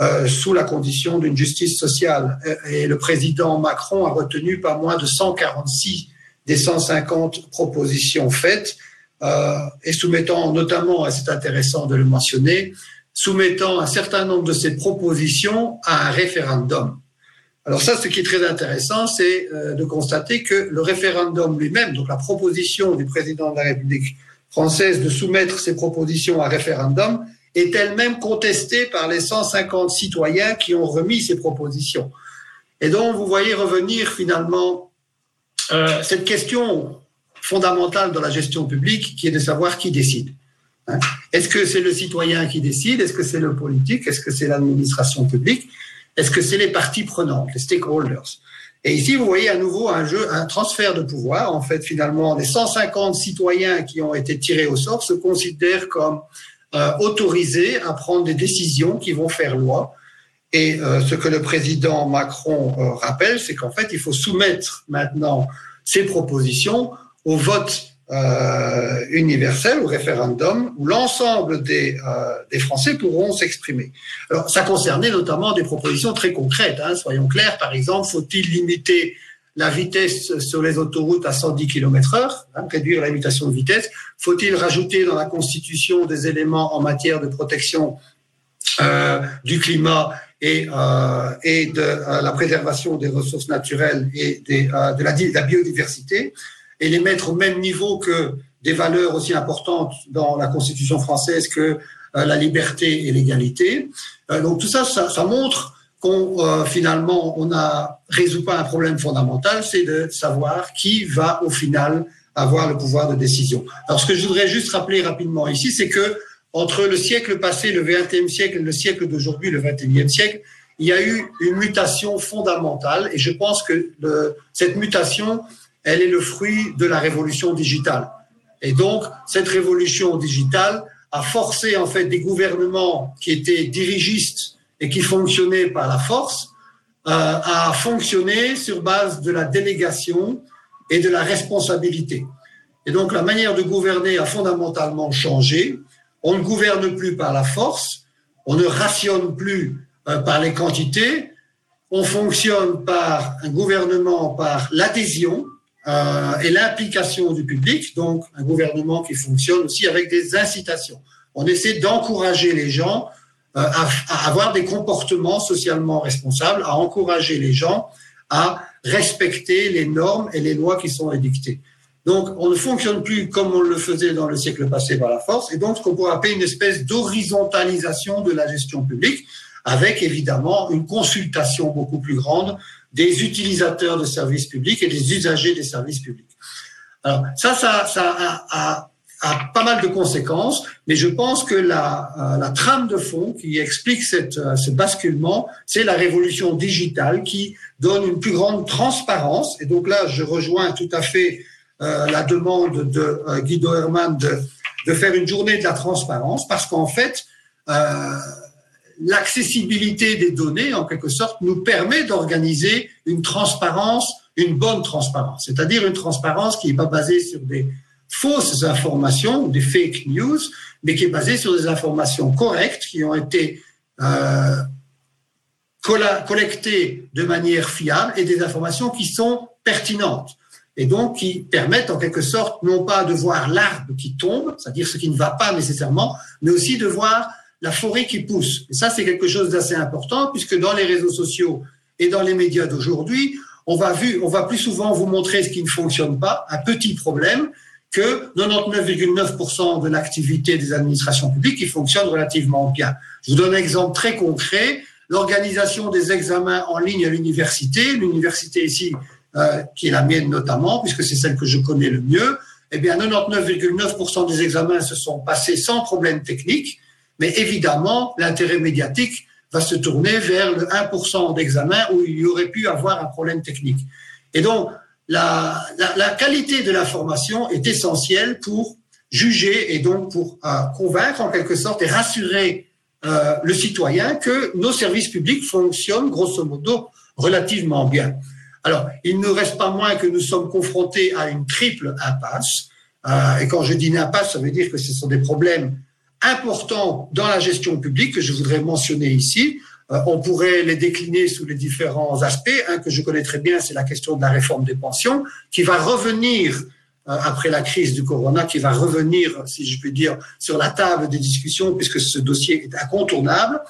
euh, sous la condition d'une justice sociale. Et le président Macron a retenu pas moins de 146 des 150 propositions faites euh, et soumettant notamment, et c'est intéressant de le mentionner, soumettant un certain nombre de ces propositions à un référendum. Alors ça, ce qui est très intéressant, c'est euh, de constater que le référendum lui-même, donc la proposition du président de la République française de soumettre ses propositions à référendum, est elle-même contestée par les 150 citoyens qui ont remis ces propositions. Et donc, vous voyez revenir finalement euh, cette question fondamentale dans la gestion publique qui est de savoir qui décide. Hein. Est-ce que c'est le citoyen qui décide? Est-ce que c'est le politique? Est-ce que c'est l'administration publique? Est-ce que c'est les parties prenantes, les stakeholders? Et ici, vous voyez à nouveau un jeu, un transfert de pouvoir. En fait, finalement, les 150 citoyens qui ont été tirés au sort se considèrent comme euh, autorisés à prendre des décisions qui vont faire loi. Et euh, ce que le président Macron euh, rappelle, c'est qu'en fait, il faut soumettre maintenant ces propositions au vote euh, universel ou référendum où l'ensemble des, euh, des Français pourront s'exprimer. Alors, ça concernait notamment des propositions très concrètes. Hein, soyons clairs, par exemple, faut-il limiter la vitesse sur les autoroutes à 110 km/h, hein, réduire la limitation de vitesse? Faut-il rajouter dans la Constitution des éléments en matière de protection euh, du climat et, euh, et de euh, la préservation des ressources naturelles et des, euh, de, la, de la biodiversité? Et les mettre au même niveau que des valeurs aussi importantes dans la Constitution française que euh, la liberté et l'égalité. Euh, donc tout ça, ça, ça montre qu'on euh, finalement on a résout pas un problème fondamental, c'est de savoir qui va au final avoir le pouvoir de décision. Alors ce que je voudrais juste rappeler rapidement ici, c'est que entre le siècle passé, le XXe siècle, et le siècle d'aujourd'hui, le XXIe siècle, il y a eu une mutation fondamentale, et je pense que le, cette mutation elle est le fruit de la révolution digitale. Et donc, cette révolution digitale a forcé en fait des gouvernements qui étaient dirigistes et qui fonctionnaient par la force euh, à fonctionner sur base de la délégation et de la responsabilité. Et donc, la manière de gouverner a fondamentalement changé. On ne gouverne plus par la force, on ne rationne plus euh, par les quantités, on fonctionne par un gouvernement par l'adhésion, euh, et l'implication du public, donc un gouvernement qui fonctionne aussi avec des incitations. On essaie d'encourager les gens euh, à, à, avoir des comportements socialement responsables, à encourager les gens à respecter les normes et les lois qui sont édictées. Donc, on ne fonctionne plus comme on le faisait dans le siècle passé par la force, et donc ce qu'on pourrait appeler une espèce d'horizontalisation de la gestion publique, avec évidemment une consultation beaucoup plus grande des utilisateurs de services publics et des usagers des services publics. Alors ça, ça, ça a, a, pas mal de conséquences, mais je pense que la, euh, la trame de fond qui explique cette, euh, ce basculement, c'est la révolution digitale qui donne une plus grande transparence. Et donc là, je rejoins tout à fait euh, la demande de euh, Guido Herman de, de faire une journée de la transparence, parce qu'en fait, euh, l'accessibilité des données, en quelque sorte, nous permet d'organiser une transparence, une bonne transparence, c'est-à-dire une transparence qui n'est pas basée sur des fausses informations, des fake news, mais qui est basée sur des informations correctes qui ont été euh, collectées de manière fiable et des informations qui sont pertinentes. Et donc qui permettent en quelque sorte non pas de voir l'arbre qui tombe, c'est-à-dire ce qui ne va pas nécessairement, mais aussi de voir la forêt qui pousse. Et ça, c'est quelque chose d'assez important puisque dans les réseaux sociaux et dans les médias d'aujourd'hui, on va, plus souvent vous montrer ce qui ne fonctionne pas, un petit problème, que 99,9% de l'activité des administrations publiques qui fonctionne relativement bien. Je vous donne un exemple très concret. l'organisation des examens en ligne à l'université, l'université ici, euh, qui est la mienne notamment, puisque c'est celle que je connais le mieux, eh bien 99,9% des examens se sont passés sans problème technique, mais évidemment, l'intérêt médiatique va se tourner vers le 1% d'examens où il y aurait pu avoir un problème technique. Et donc, la, la, qualité de la formation est essentielle pour juger et donc pour euh, convaincre en quelque sorte et rassurer euh, le citoyen que nos services publics fonctionnent grosso modo relativement bien. Alors, il ne reste pas moins que nous sommes confrontés à une triple impasse. Euh, et quand je dis une impasse, ça veut dire que ce sont des problèmes importants dans la gestion publique que je voudrais mentionner ici. Euh, on pourrait les décliner sous les différents aspects. Un que je connais très bien, c'est la question de la réforme des pensions, qui va revenir euh, après la crise du corona, qui va revenir, si je puis dire, sur la table des discussions, puisque ce dossier est incontournable.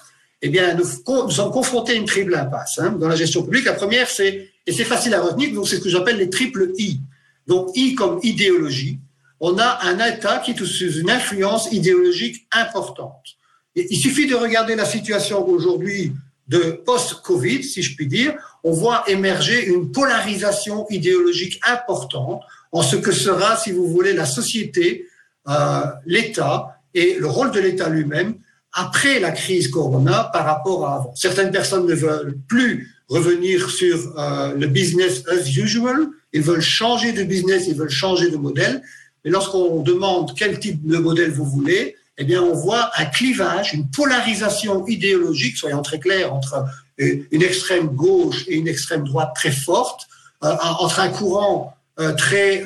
Eh bien, nous, sommes confrontés à une triple impasse hein, dans la gestion publique. La première, c'est, et c'est facile à retenir, donc c'est ce que j'appelle les triples I. Donc I comme idéologie. On a un État qui est sous une influence idéologique importante. Il suffit de regarder la situation aujourd'hui de post-Covid, si je puis dire, on voit émerger une polarisation idéologique importante en ce que sera, si vous voulez, la société, euh, l'État et le rôle de l'État lui-même après la crise Corona par rapport à avant. Certaines personnes ne veulent plus revenir sur euh, le business as usual, ils veulent changer de business, ils veulent changer de modèle. Mais lorsqu'on demande quel type de modèle vous voulez, eh bien, on voit un clivage, une polarisation idéologique, soyons très clairs, entre euh, une extrême gauche et une extrême droite très forte, euh, entre un courant euh, très,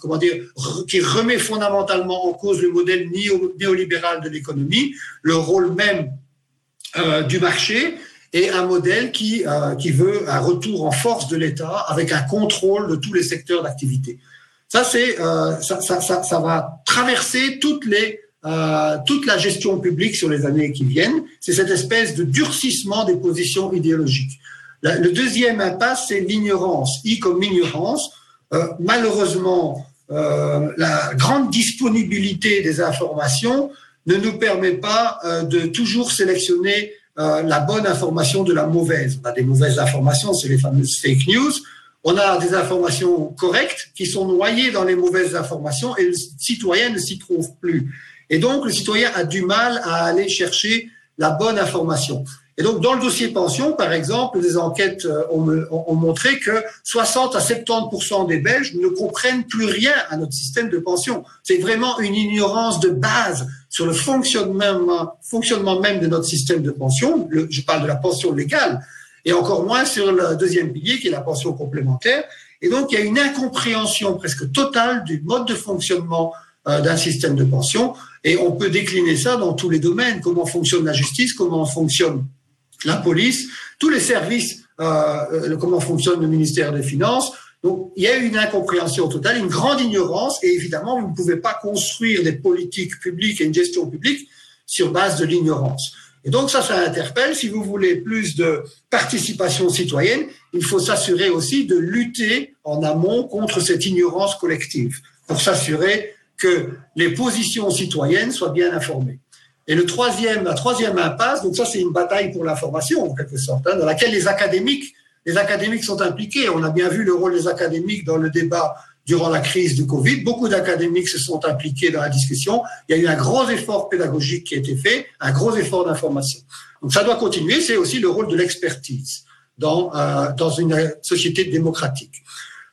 comment dire, qui remet fondamentalement en cause le modèle néolibéral de l'économie, le rôle même du marché, et un modèle qui veut un retour en force de l'État avec un contrôle de tous les secteurs d'activité. Ça, c'est, ça, ça, ça, ça va traverser toutes les euh, toute la gestion publique sur les années qui viennent. C'est cette espèce de durcissement des positions idéologiques. le deuxième impasse, c'est l'ignorance. I comme ignorance. Euh, malheureusement, euh, la grande disponibilité des informations ne nous permet pas de toujours sélectionner la bonne information de la mauvaise. On des mauvaises informations, c'est les fameuses fake news. On a des informations correctes qui sont noyées dans les mauvaises informations et le citoyen ne s'y trouve plus. Et donc, le citoyen a du mal à aller chercher la bonne information. Et donc, dans le dossier pension, par exemple, des enquêtes euh, ont, montré que 60 à 70% des Belges ne comprennent plus rien à notre système de pension. C'est vraiment une ignorance de base sur le fonctionnement, fonctionnement même de notre système de pension. je parle de la pension légale, et encore moins sur le deuxième pilier qui est la pension complémentaire. Et donc, il y a une incompréhension presque totale du mode de fonctionnement euh, d'un système de pension. Et on peut décliner ça dans tous les domaines, comment fonctionne la justice, comment fonctionne la police, tous les services, euh, euh, comment fonctionne le ministère des Finances. Donc, il y a une incompréhension totale, une grande ignorance, et évidemment, vous ne pouvez pas construire des politiques publiques et une gestion publique sur base de l'ignorance. Et donc, ça, ça interpelle. Si vous voulez plus de participation citoyenne, il faut s'assurer aussi de lutter en amont contre cette ignorance collective, pour s'assurer que les positions citoyennes soient bien informées. Et le troisième, la troisième impasse, donc ça c'est une bataille pour l'information en quelque sorte, hein, dans laquelle les académiques, les académiques sont impliqués. On a bien vu le rôle des académiques dans le débat durant la crise du Covid. Beaucoup d'académiques se sont impliqués dans la discussion. Il y a eu un gros effort pédagogique qui a été fait, un gros effort d'information. Donc ça doit continuer. C'est aussi le rôle de l'expertise dans, euh, dans une société démocratique.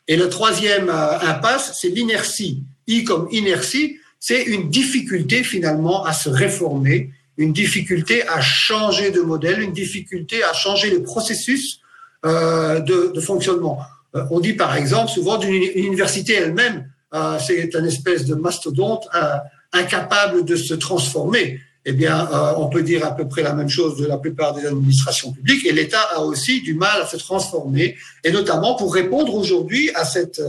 Et le troisième euh, impasse, c'est l'inertie. I comme inertie, c'est une difficulté finalement à se réformer, une difficulté à changer de modèle, une difficulté à changer les processus euh, de, fonctionnement. Euh, on dit par exemple souvent d'une université elle-même, euh, c'est un espèce de mastodonte incapable de se transformer. Eh bien, on peut dire à peu près la même chose de la plupart des administrations publiques. Et l'État a aussi du mal à se transformer, et notamment pour répondre aujourd'hui à cette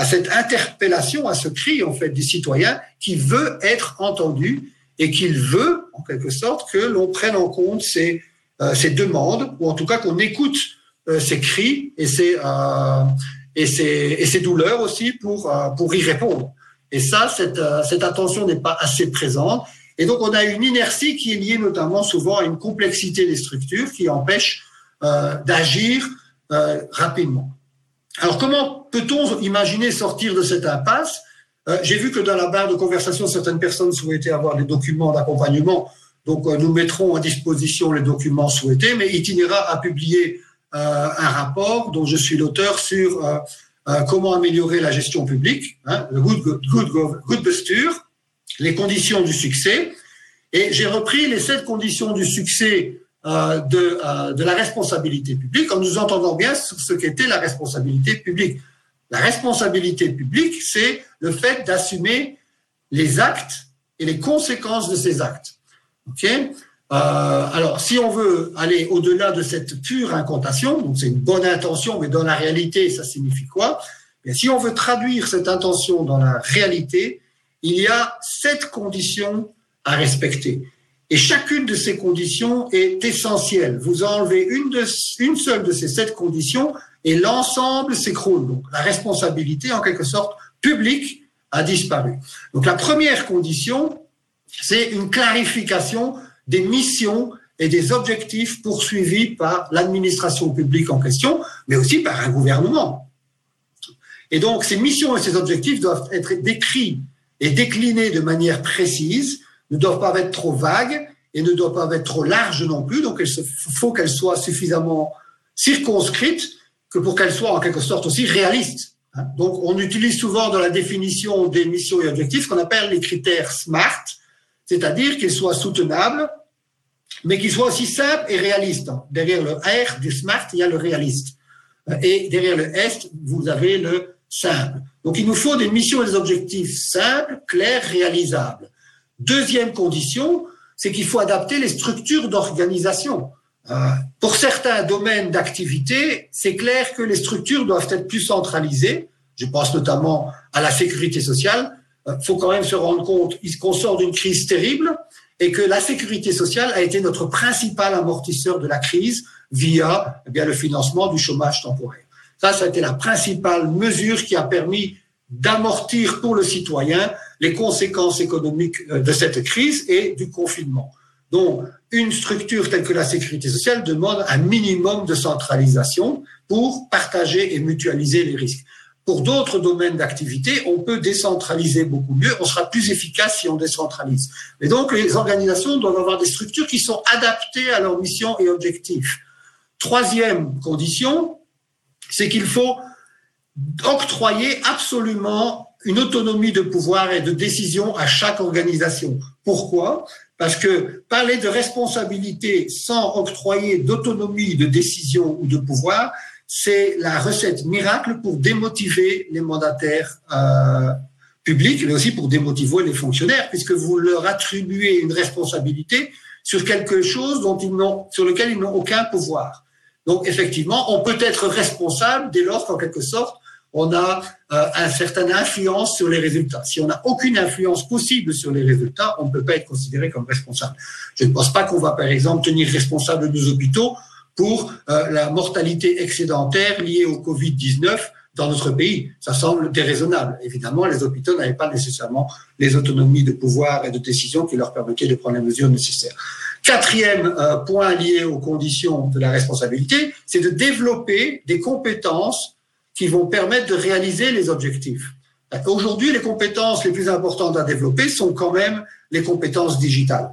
à cette interpellation, à ce cri en fait du citoyen qui veut être entendu et qu'il veut en quelque sorte que l'on prenne en compte ses, euh, demandes ou en tout cas qu'on écoute euh, ses cris euh, et, ses, douleurs aussi pour, pour y répondre. Et ça, cette, attention n'est pas assez présente. Et donc, on a une inertie qui est liée notamment souvent à une complexité des structures qui empêche euh, d'agir euh, rapidement. Alors, comment peut-on imaginer sortir de cette impasse? Euh, J'ai vu que dans la barre de conversation, certaines personnes souhaitaient avoir des documents d'accompagnement. Donc, euh, nous mettrons à disposition les documents souhaités, mais Itinéra a publié euh, un rapport dont je suis l'auteur sur euh, euh, comment améliorer la gestion publique, hein, le good, good, good, good posture, les conditions du succès. Et j'ai repris les sept conditions du succès euh, de, euh, de, la responsabilité publique en nous entendant bien sur ce qu'était la responsabilité publique. La responsabilité publique, c'est le fait d'assumer les actes et les conséquences de ces actes. Ok? Euh, alors, si on veut aller au-delà de cette pure incantation, donc c'est une bonne intention, mais dans la réalité, ça signifie quoi? Si on veut traduire cette intention dans la réalité, il y a sept conditions à respecter. Et chacune de ces conditions est essentielle. Vous enlevez une, une seule de ces sept conditions et l'ensemble s'écroule. Donc la responsabilité, en quelque sorte, publique a disparu. Donc la première condition, c'est une clarification des missions et des objectifs poursuivis par l'administration publique en question, mais aussi par un gouvernement. Et donc, ces missions et ces objectifs doivent être décrits et déclinés de manière précise, ne doivent pas être trop vagues et ne doivent pas être trop larges non plus. Donc, il faut qu'elles soient suffisamment circonscrites que pour qu'elles soient en quelque sorte aussi réalistes. Donc, on utilise souvent dans la définition des missions et objectifs ce qu'on appelle les critères SMART, c'est-à-dire qu'ils soient soutenables, mais qu'il soit aussi simple et réaliste. Derrière le R du smart, il y a le réaliste. Et derrière le S, vous avez le simple. Donc, il nous faut des missions et des objectifs simples, clairs, réalisables. Deuxième condition, c'est qu'il faut adapter les structures d'organisation. Euh, pour certains domaines d'activité, c'est clair que les structures doivent être plus centralisées. Je pense notamment à la sécurité sociale. Il euh, faut quand même se rendre compte qu'on sort d'une crise terrible et que la sécurité sociale a été notre principal amortisseur de la crise via eh le financement du chômage temporaire. Ça, ça a été la principale mesure qui a permis d'amortir pour le citoyen les conséquences économiques euh, de cette crise et du confinement. Donc, une structure telle que la sécurité sociale demande un minimum de centralisation pour partager et mutualiser les risques. Pour d'autres domaines d'activité, on peut décentraliser beaucoup mieux, on sera plus efficace si on décentralise. Mais donc, les organisations doivent avoir des structures qui sont adaptées à leur mission et objectifs. Troisième condition, c'est qu'il faut octroyer absolument une autonomie de pouvoir et de décision à chaque organisation. Pourquoi? Parce que parler de responsabilité sans octroyer d'autonomie de décision ou de pouvoir, c'est la recette miracle pour démotiver les mandataires euh, publics, mais aussi pour démotiver les fonctionnaires, puisque vous leur attribuez une responsabilité sur quelque chose dont ils n'ont, sur lequel ils n'ont aucun pouvoir. Donc, effectivement, on peut être responsable dès lors qu'en quelque sorte, on a euh, une certaine influence sur les résultats. Si on n'a aucune influence possible sur les résultats, on ne peut pas être considéré comme responsable. Je ne pense pas qu'on va, par exemple, tenir responsable nos hôpitaux pour euh, la mortalité excédentaire liée au Covid-19 dans notre pays. Ça semble déraisonnable. Évidemment, les hôpitaux n'avaient pas nécessairement les autonomies de pouvoir et de décision qui leur permettaient de prendre les mesures nécessaires. Quatrième euh, point lié aux conditions de la responsabilité, c'est de développer des compétences qui vont permettre de réaliser les objectifs. Aujourd'hui, les compétences les plus importantes à développer sont quand même les compétences digitales.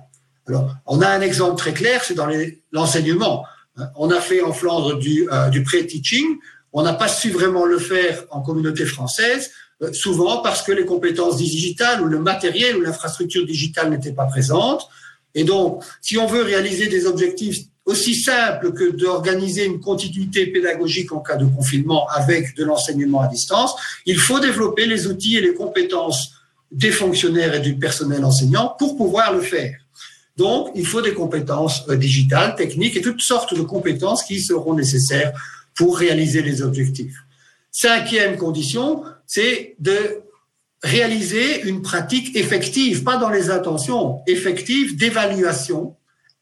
Alors, on a un exemple très clair, c'est dans l'enseignement. On a fait en Flandre du, euh, du pré-teaching. On n'a pas su vraiment le faire en communauté française, euh, souvent parce que les compétences digitales ou le matériel ou l'infrastructure digitale n'étaient pas présentes. Et donc, si on veut réaliser des objectifs aussi simples que d'organiser une continuité pédagogique en cas de confinement avec de l'enseignement à distance, il faut développer les outils et les compétences des fonctionnaires et du personnel enseignant pour pouvoir le faire. Donc, il faut des compétences euh, digitales, techniques et toutes sortes de compétences qui seront nécessaires pour réaliser les objectifs. Cinquième condition, c'est de réaliser une pratique effective, pas dans les intentions, effective d'évaluation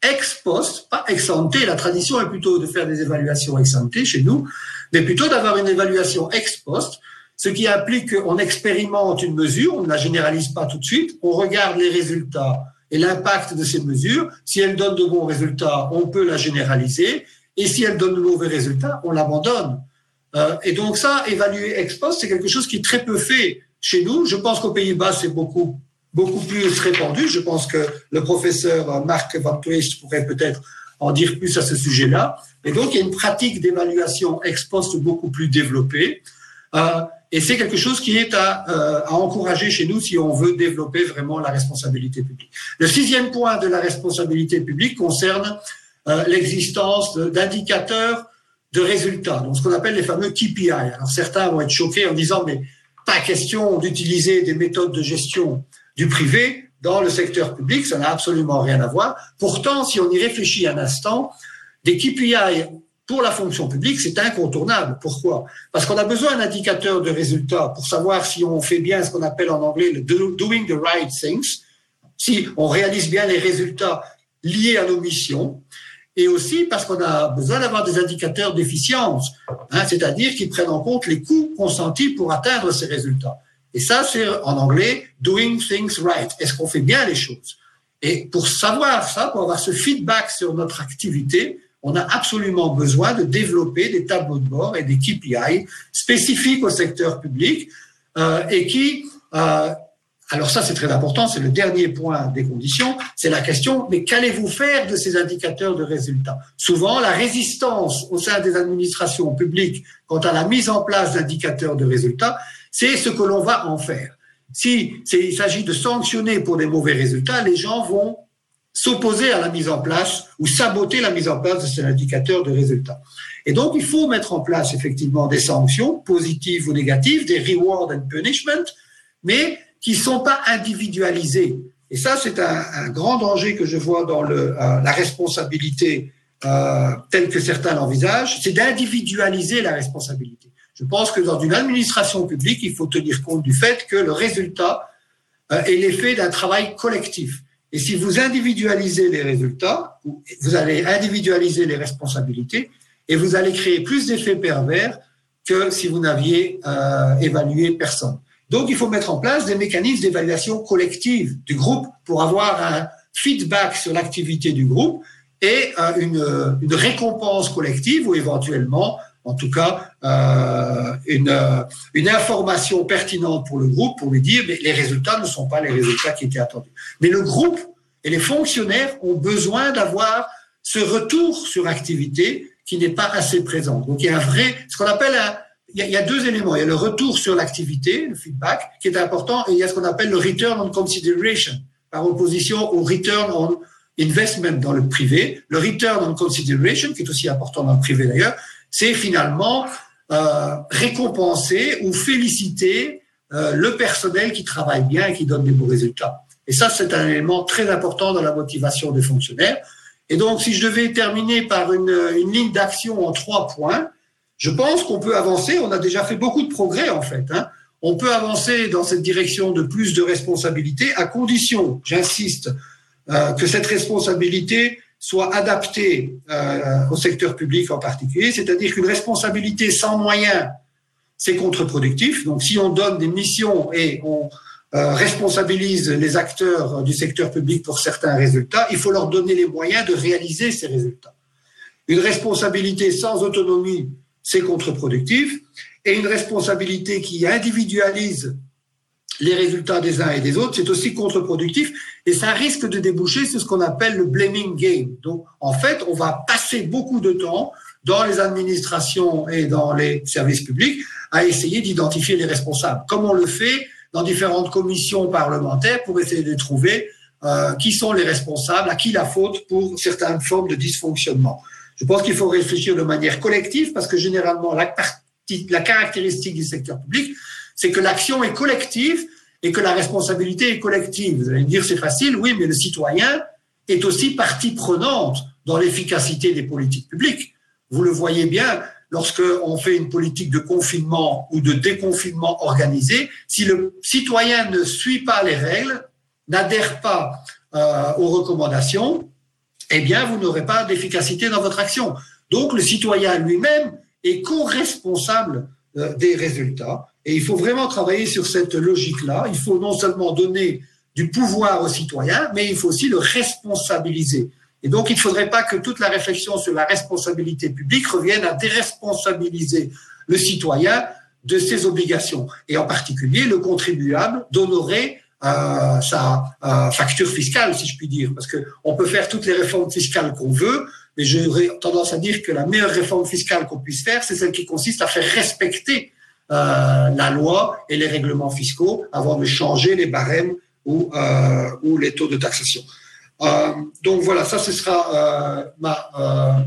ex post, pas ex ante. La tradition est plutôt de faire des évaluations ex ante chez nous, mais plutôt d'avoir une évaluation ex post, ce qui implique qu'on expérimente une mesure, on ne la généralise pas tout de suite, on regarde les résultats et l'impact de ces mesures. Si elles donnent de bons résultats, on peut la généraliser. Et si elles donnent de mauvais résultats, on l'abandonne. Euh, et donc ça, évaluer ex post, c'est quelque chose qui est très peu fait chez nous. Je pense qu'aux Pays-Bas, c'est beaucoup beaucoup plus répandu. Je pense que le professeur Marc Van Twist pourrait peut-être en dire plus à ce sujet-là. Et donc, il y a une pratique d'évaluation ex post beaucoup plus développée. Euh, et c'est quelque chose qui est à, euh, à, encourager chez nous si on veut développer vraiment la responsabilité publique. Le sixième point de la responsabilité publique concerne euh, l'existence d'indicateurs de résultats, donc ce qu'on appelle les fameux KPI. Alors certains vont être choqués en disant mais pas question d'utiliser des méthodes de gestion du privé dans le secteur public, ça n'a absolument rien à voir. Pourtant, si on y réfléchit un instant, des KPI pour la fonction publique, c'est incontournable. Pourquoi? Parce qu'on a besoin d'indicateurs de résultats pour savoir si on fait bien ce qu'on appelle en anglais le doing the right things, si on réalise bien les résultats liés à nos missions, et aussi parce qu'on a besoin d'avoir des indicateurs d'efficience, hein, c'est-à-dire qui prennent en compte les coûts consentis pour atteindre ces résultats. Et ça, c'est en anglais doing things right. Est-ce qu'on fait bien les choses? Et pour savoir ça, pour avoir ce feedback sur notre activité, on a absolument besoin de développer des tableaux de bord et des KPI spécifiques au secteur public euh, et qui euh, alors ça, c'est très important, c'est le dernier point des conditions, c'est la question, mais qu'allez-vous faire de ces indicateurs de résultats? Souvent, la résistance au sein des administrations publiques quant à la mise en place d'indicateurs de résultats, c'est ce que l'on va en faire. Si il s'agit de sanctionner pour des mauvais résultats, les gens vont s'opposer à la mise en place ou saboter la mise en place de ces indicateurs de résultats. Et donc, il faut mettre en place effectivement des sanctions, positives ou négatives, des reward and punishment, mais qui ne sont pas individualisés. Et ça, c'est un, grand danger que je vois dans euh, la responsabilité euh, telle que certains l'envisagent, c'est d'individualiser la responsabilité. Je pense que dans une administration publique, il faut tenir compte du fait que le résultat euh, est l'effet d'un travail collectif. Et si vous individualisez les résultats, vous allez individualiser les responsabilités et vous allez créer plus d'effets pervers que si vous n'aviez euh, évalué personne. Donc, il faut mettre en place des mécanismes d'évaluation collective du groupe pour avoir un feedback sur l'activité du groupe et euh, une, une, récompense collective ou éventuellement, en tout cas, euh, une, une, information pertinente pour le groupe pour lui dire mais les résultats ne sont pas les résultats qui étaient attendus. Mais le groupe et les fonctionnaires ont besoin d'avoir ce retour sur activité qui n'est pas assez présent. Donc il y a un vrai, ce qu'on appelle un, il y, a, deux éléments. Il y a le retour sur l'activité, le feedback, qui est important, et il y a ce qu'on appelle le return on consideration, par opposition au return on investment dans le privé. Le return on consideration, qui est aussi important dans le privé d'ailleurs, c'est finalement euh, récompenser ou féliciter euh, le personnel qui travaille bien et qui donne des beaux résultats. Et ça, c'est un élément très important dans la motivation des fonctionnaires. Et donc, si je devais terminer par une, une ligne d'action en trois points, je pense qu'on peut avancer. On a déjà fait beaucoup de progrès en fait. Hein. On peut avancer dans cette direction de plus de responsabilité à condition, j'insiste, euh, que cette responsabilité soit adaptée euh, au secteur public en particulier, c'est-à-dire qu'une responsabilité sans moyens, c'est contre-productif. Donc si on donne des missions et on euh, responsabilise les acteurs du secteur public pour certains résultats, il faut leur donner les moyens de réaliser ces résultats. Une responsabilité sans autonomie, c'est contre-productif. Et une responsabilité qui individualise les résultats des uns et des autres, c'est aussi contre-productif et ça risque de déboucher sur ce qu'on appelle le blaming game. Donc, en fait, on va passer beaucoup de temps dans les administrations et dans les services publics à essayer d'identifier les responsables, comme on le fait dans différentes commissions parlementaires pour essayer de trouver euh, qui sont les responsables, à qui la faute pour certaines formes de dysfonctionnement. Je pense qu'il faut réfléchir de manière collective parce que généralement, la, partie, la caractéristique du secteur public, c'est que l'action est collective et que la responsabilité est collective. Vous allez me dire, c'est facile, oui, mais le citoyen est aussi partie prenante dans l'efficacité des politiques publiques. Vous le voyez bien, lorsque on fait une politique de confinement ou de déconfinement organisé, si le citoyen ne suit pas les règles, n'adhère pas euh, aux recommandations, eh bien, vous n'aurez pas d'efficacité dans votre action. Donc, le citoyen lui-même est co-responsable euh, des résultats. Et il faut vraiment travailler sur cette logique-là. Il faut non seulement donner du pouvoir aux citoyens, mais il faut aussi le responsabiliser. Et donc, il ne faudrait pas que toute la réflexion sur la responsabilité publique revienne à déresponsabiliser le citoyen de ses obligations, et en particulier le contribuable d'honorer euh, sa euh, facture fiscale, si je puis dire, parce qu'on peut faire toutes les réformes fiscales qu'on veut, mais j'aurais tendance à dire que la meilleure réforme fiscale qu'on puisse faire, c'est celle qui consiste à faire respecter euh, la loi et les règlements fiscaux avant de changer les barèmes ou, euh, les taux de taxation. Euh, donc voilà, ça ce sera euh, ma,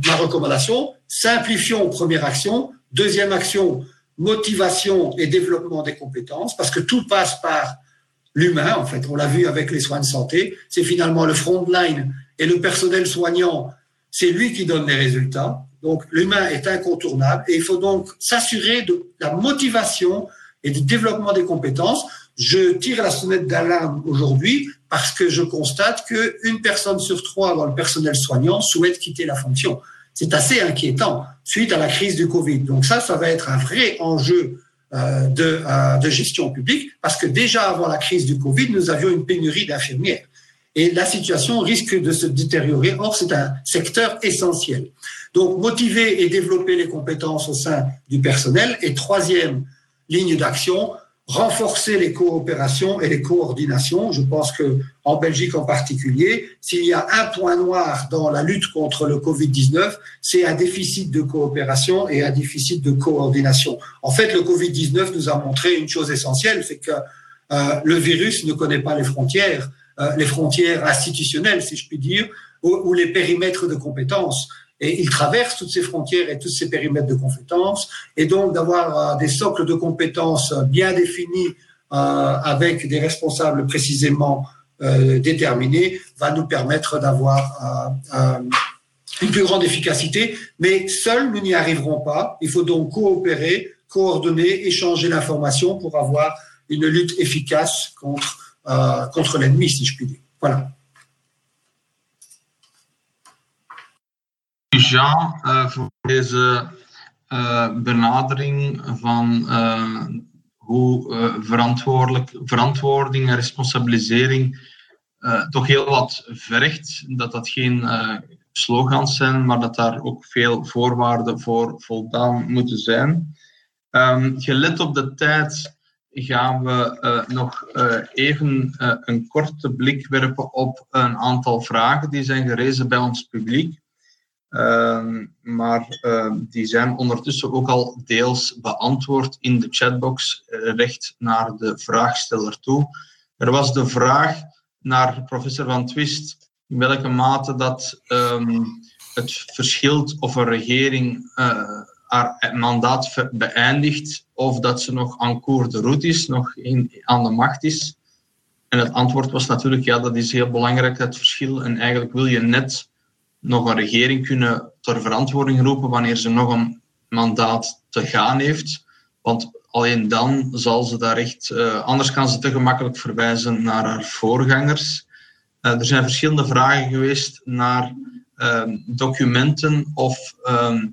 ma recommandation. Simplifions première action. Deuxième action, motivation et développement des compétences, parce que tout passe par l'humain, en fait. On l'a vu avec les soins de santé. C'est finalement le front line et le personnel soignant, c'est lui qui donne les résultats. Donc l'humain est incontournable et il faut donc s'assurer de la motivation et du développement des compétences. Je tire la sonnette d'alarme aujourd'hui parce que je constate qu'une personne sur trois dans le personnel soignant souhaite quitter la fonction. C'est assez inquiétant suite à la crise du Covid. Donc ça, ça va être un vrai enjeu euh, de, euh, de gestion publique parce que déjà avant la crise du Covid, nous avions une pénurie d'infirmières. Et la situation risque de se détériorer. Or, c'est un secteur essentiel. Donc, motiver et développer les compétences au sein du personnel. Et troisième ligne d'action, renforcer les coopérations et les coordinations. Je pense que en Belgique en particulier, s'il y a un point noir dans la lutte contre le Covid-19, c'est un déficit de coopération et un déficit de coordination. En fait, le Covid-19 nous a montré une chose essentielle, c'est que euh, le virus ne connaît pas les frontières, euh, les frontières institutionnelles, si je puis dire, ou, ou les périmètres de compétences. Et il traverse toutes ces frontières et tous ces périmètres de compétences. Et donc d'avoir euh, des socles de compétences bien définis euh, avec des responsables précisément euh, déterminés va nous permettre d'avoir une plus grande efficacité. Mais seuls, nous n'y arriverons pas. Il faut donc coopérer, coordonner, échanger l'information pour avoir une lutte efficace contre, contre l'ennemi, si je puis dire. Voilà. Jean uh, voor deze uh, benadering van uh, hoe verantwoordelijk, verantwoording en responsabilisering toch heel wat vergt. Dat dat geen slogans zijn, maar dat daar ook veel voorwaarden voor voldaan moeten zijn. Um, gelet op de tijd gaan we nog even een korte blik werpen op een aantal vragen die zijn gerezen bij ons publiek. Ehm, maar ehm, die zijn ondertussen ook al deels beantwoord in de chatbox uh, recht naar de vraagsteller toe. Er was de vraag naar professor Van Twist in welke mate dat um, het verschilt of een regering uh, haar mandaat beëindigt of dat ze nog cours de route is, nog in, aan de macht is. En het antwoord was natuurlijk, ja, dat is heel belangrijk, het verschil. En eigenlijk wil je net nog een regering kunnen ter verantwoording roepen wanneer ze nog een mandaat te gaan heeft. Want alleen dan zal ze daar echt, uh, anders kan ze te gemakkelijk verwijzen naar haar voorgangers. Uh, er zijn verschillende vragen geweest naar uh, documenten of ehm,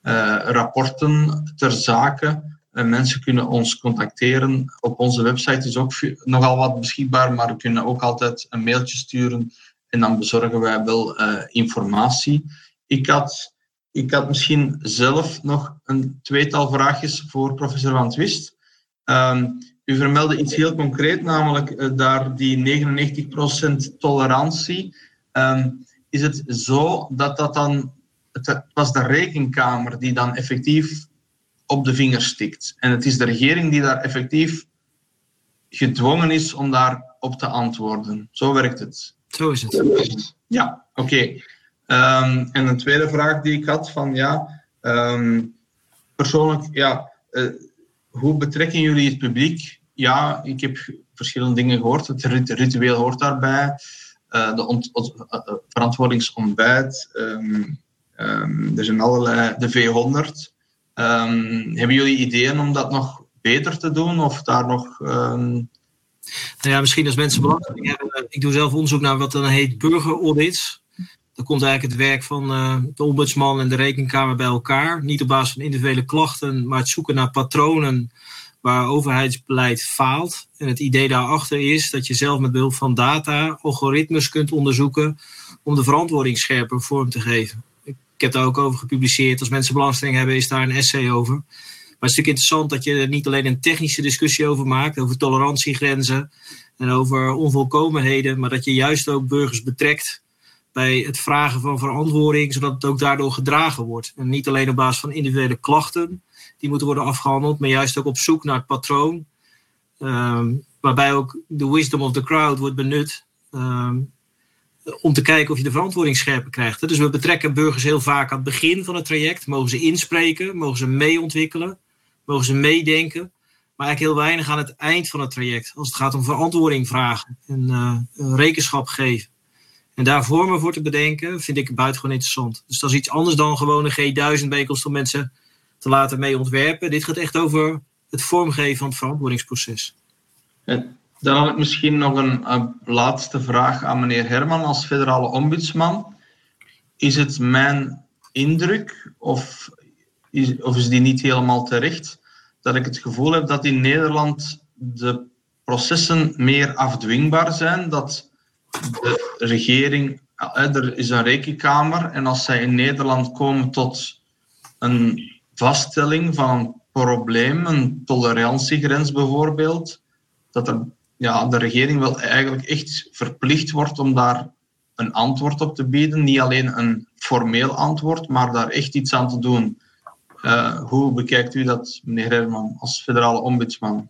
eh, rapporten ter zake. mensen kunnen ons contacteren. Op onze website is ook nogal wat beschikbaar, maar we kunnen ook altijd een mailtje sturen en dan bezorgen wij wel uh, informatie. Ik had, ik had misschien zelf nog een tweetal vraagjes voor professor Van Twist. Um, u vermeldde iets heel concreet, namelijk uh, daar die 99% tolerantie. Um, is het zo dat dat dan... Het was de rekenkamer die dan effectief op de vinger stikt. En het is de regering die daar effectief gedwongen is om daarop te antwoorden. Zo werkt het. Zo is het. Ja, oké. Um, en een tweede vraag die ik had van ja, um, persoonlijk, ja, uh, hoe betrekken jullie het publiek? Ja, ik heb verschillende dingen gehoord. Het ritueel hoort daarbij. Uh, de uh, verantwoordingsontbijt. Um, er zijn allerlei, de V100. hebben jullie ideeën om dat nog beter te doen of daar nog nou ja, misschien als mensen belangstelling hebben. Eh, ik doe zelf onderzoek naar wat dan heet burgeraudits. Dan komt eigenlijk het werk van uh, de ombudsman en de rekenkamer bij elkaar. Niet op basis van individuele klachten, maar het zoeken naar patronen waar overheidsbeleid faalt. En het idee daarachter is dat je zelf met behulp van data algoritmes kunt onderzoeken om de verantwoording scherper vorm te geven. Ik heb daar ook over gepubliceerd. Als mensen belangstelling hebben, is daar een essay over. Maar het is natuurlijk interessant dat je er niet alleen een technische discussie over maakt, over tolerantiegrenzen en over onvolkomenheden, maar dat je juist ook burgers betrekt bij het vragen van verantwoording, zodat het ook daardoor gedragen wordt. En niet alleen op basis van individuele klachten, die moeten worden afgehandeld, maar juist ook op zoek naar het patroon, um, waarbij ook de wisdom of the crowd wordt benut. Um, om te kijken of je de verantwoording scherper krijgt. Dus we betrekken burgers heel vaak aan het begin van het traject. Mogen ze inspreken, mogen ze meeontwikkelen, mogen ze meedenken. Maar eigenlijk heel weinig aan het eind van het traject. Als het gaat om verantwoording vragen en uh, rekenschap geven. En daar vormen voor te bedenken vind ik buitengewoon interessant. Dus dat is iets anders dan gewoon een G1000 om mensen te laten mee ontwerpen. Dit gaat echt over het vormgeven van het verantwoordingsproces. Dan had ik misschien nog een, een, laatste vraag aan meneer Herman als federale ombudsman. Is het mijn indruk, of is, of is die niet helemaal terecht, dat ik het gevoel heb dat in Nederland de processen meer afdwingbaar zijn, dat de regering, er is een rekenkamer en als zij in Nederland komen tot een vaststelling van een probleem, een tolerantiegrens bijvoorbeeld, dat er, ja, de regering wel eigenlijk echt verplicht wordt om daar een antwoord op te bieden. Niet alleen een formeel antwoord, maar daar echt iets aan te doen. Uh, hoe bekijkt u dat, meneer Herman, als federale ombudsman?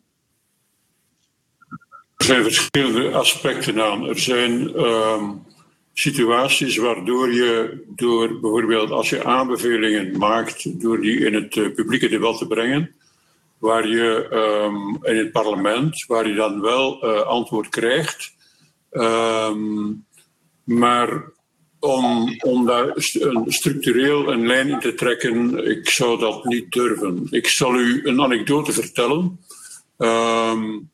Er zijn verschillende aspecten aan. Er zijn um, situaties waardoor je door bijvoorbeeld als je aanbevelingen maakt, door die in het uh, publieke debat te brengen, waar je um, in het parlement, waar je dan wel uh, antwoord krijgt, um, maar om, daar structureel een lijn in te trekken, ik zou dat niet durven. Ik zal u een anekdote vertellen. Um,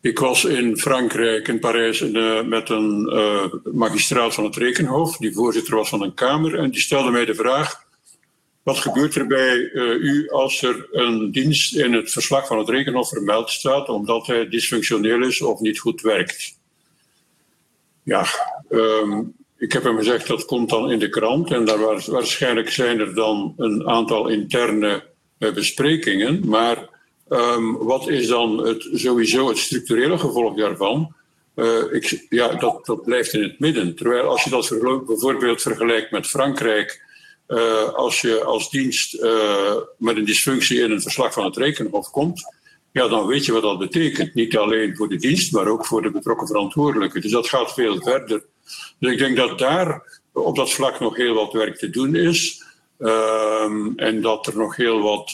ik was in Frankrijk, in Parijs, uh, met een uh, magistraat van het Rekenhof, die voorzitter was van een kamer, en die stelde mij de vraag: wat gebeurt er bij uh, u als er een dienst in het verslag van het Rekenhof vermeld staat omdat hij dysfunctioneel is of niet goed werkt? Ja, um, ik heb hem gezegd dat komt dan in de krant en daar waarschijnlijk zijn er dan een aantal interne besprekingen, maar Um, wat is dan het, sowieso het structurele gevolg daarvan? Uh, ik, ja, dat, dat blijft in het midden. Terwijl als je dat bijvoorbeeld vergelijkt met Frankrijk, uh, als je als dienst met een dysfunctie in een verslag van het rekenhof komt, ja, dan weet je wat dat betekent. Niet alleen voor de dienst, maar ook voor de betrokken verantwoordelijke. Dus dat gaat veel verder. Dus ik denk dat daar op dat vlak nog heel wat werk te doen is. Um, en dat er nog heel wat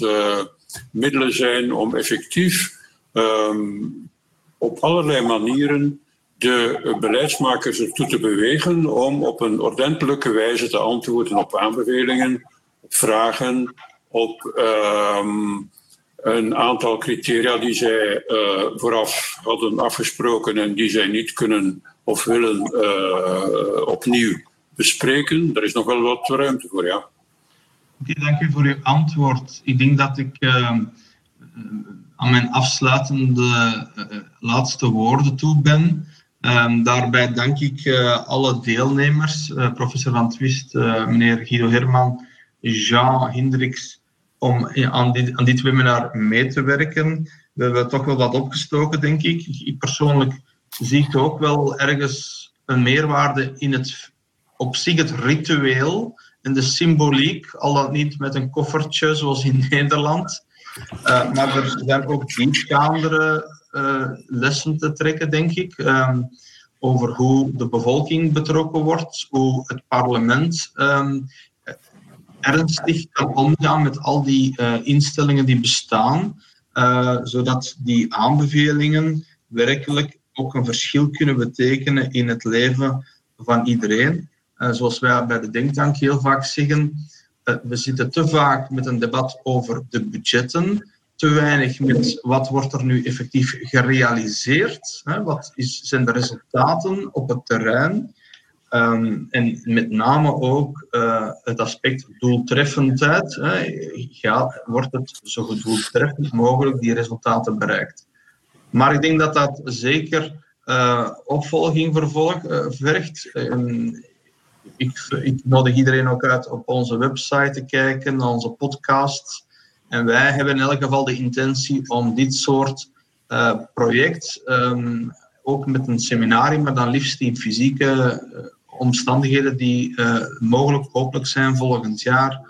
middelen zijn om effectief um, op allerlei manieren de beleidsmakers ertoe te bewegen om op een ordentelijke wijze te antwoorden op aanbevelingen, op vragen, op um, een aantal criteria die zij uh, vooraf hadden afgesproken en die zij niet kunnen of willen uh, opnieuw bespreken. Er is nog wel wat ruimte voor, ja. Oké, dank u voor uw antwoord. Ik denk dat ik uh, aan mijn afsluitende uh, laatste woorden toe ben. Um, daarbij dank ik alle deelnemers, professor Van Twist, meneer Guido Herman, Jean Hendricks, om aan dit, aan dit webinar mee te werken. We hebben toch wel wat opgestoken, denk ik. Ik persoonlijk zie ook wel ergens een meerwaarde in het op zich het ritueel en de symboliek, al dat niet met een koffertje zoals in [LAUGHS] Nederland. Uh, maar er zijn ook diepgaandere uh, lessen te trekken, denk ik, um, over hoe de bevolking betrokken wordt, hoe het parlement um, ernstig kan omgaan met al die uh, instellingen die bestaan, zodat die aanbevelingen werkelijk ook een verschil kunnen betekenen in het leven van iedereen. Eh, zoals wij bij de Denktank heel vaak zeggen, eh, we zitten te vaak met een debat over de budgetten, te weinig met wat wordt er nu effectief gerealiseerd, wat zijn de resultaten op het terrein. Ehm, en met name ook uh, het aspect doeltreffendheid. Hè. Wordt het zo goed doeltreffend mogelijk die resultaten bereikt? Maar ik denk dat dat zeker uh, opvolging vervolg, uh, vergt. ik, ik, nodig iedereen ook uit op onze website te kijken, naar onze podcast. En wij hebben in elk geval de intentie om dit soort uh, project, um, ook met een seminarium, maar dan liefst in fysieke omstandigheden die mogelijk hopelijk zijn volgend jaar,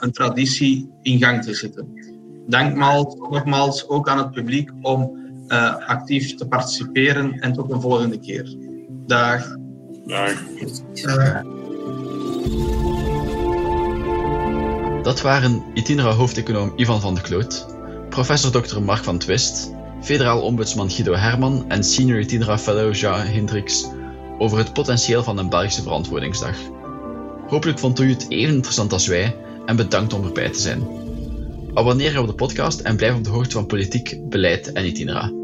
een traditie in gang te zetten. Dank nogmaals ook aan het publiek om uh, actief te participeren en tot een volgende keer. Dag. Dag. Dat waren itinera hoofdeconoom Ivan van de Kloot, professor Dr. Mark van Twist, federaal ombudsman Guido Herman en senior itinera fellow Jean Hendricks over het potentieel van een Belgische verantwoordingsdag. Hopelijk vond u het even interessant als wij en bedankt om erbij te zijn. Abonneer je op de podcast en blijf op de hoogte van politiek, beleid en itinera.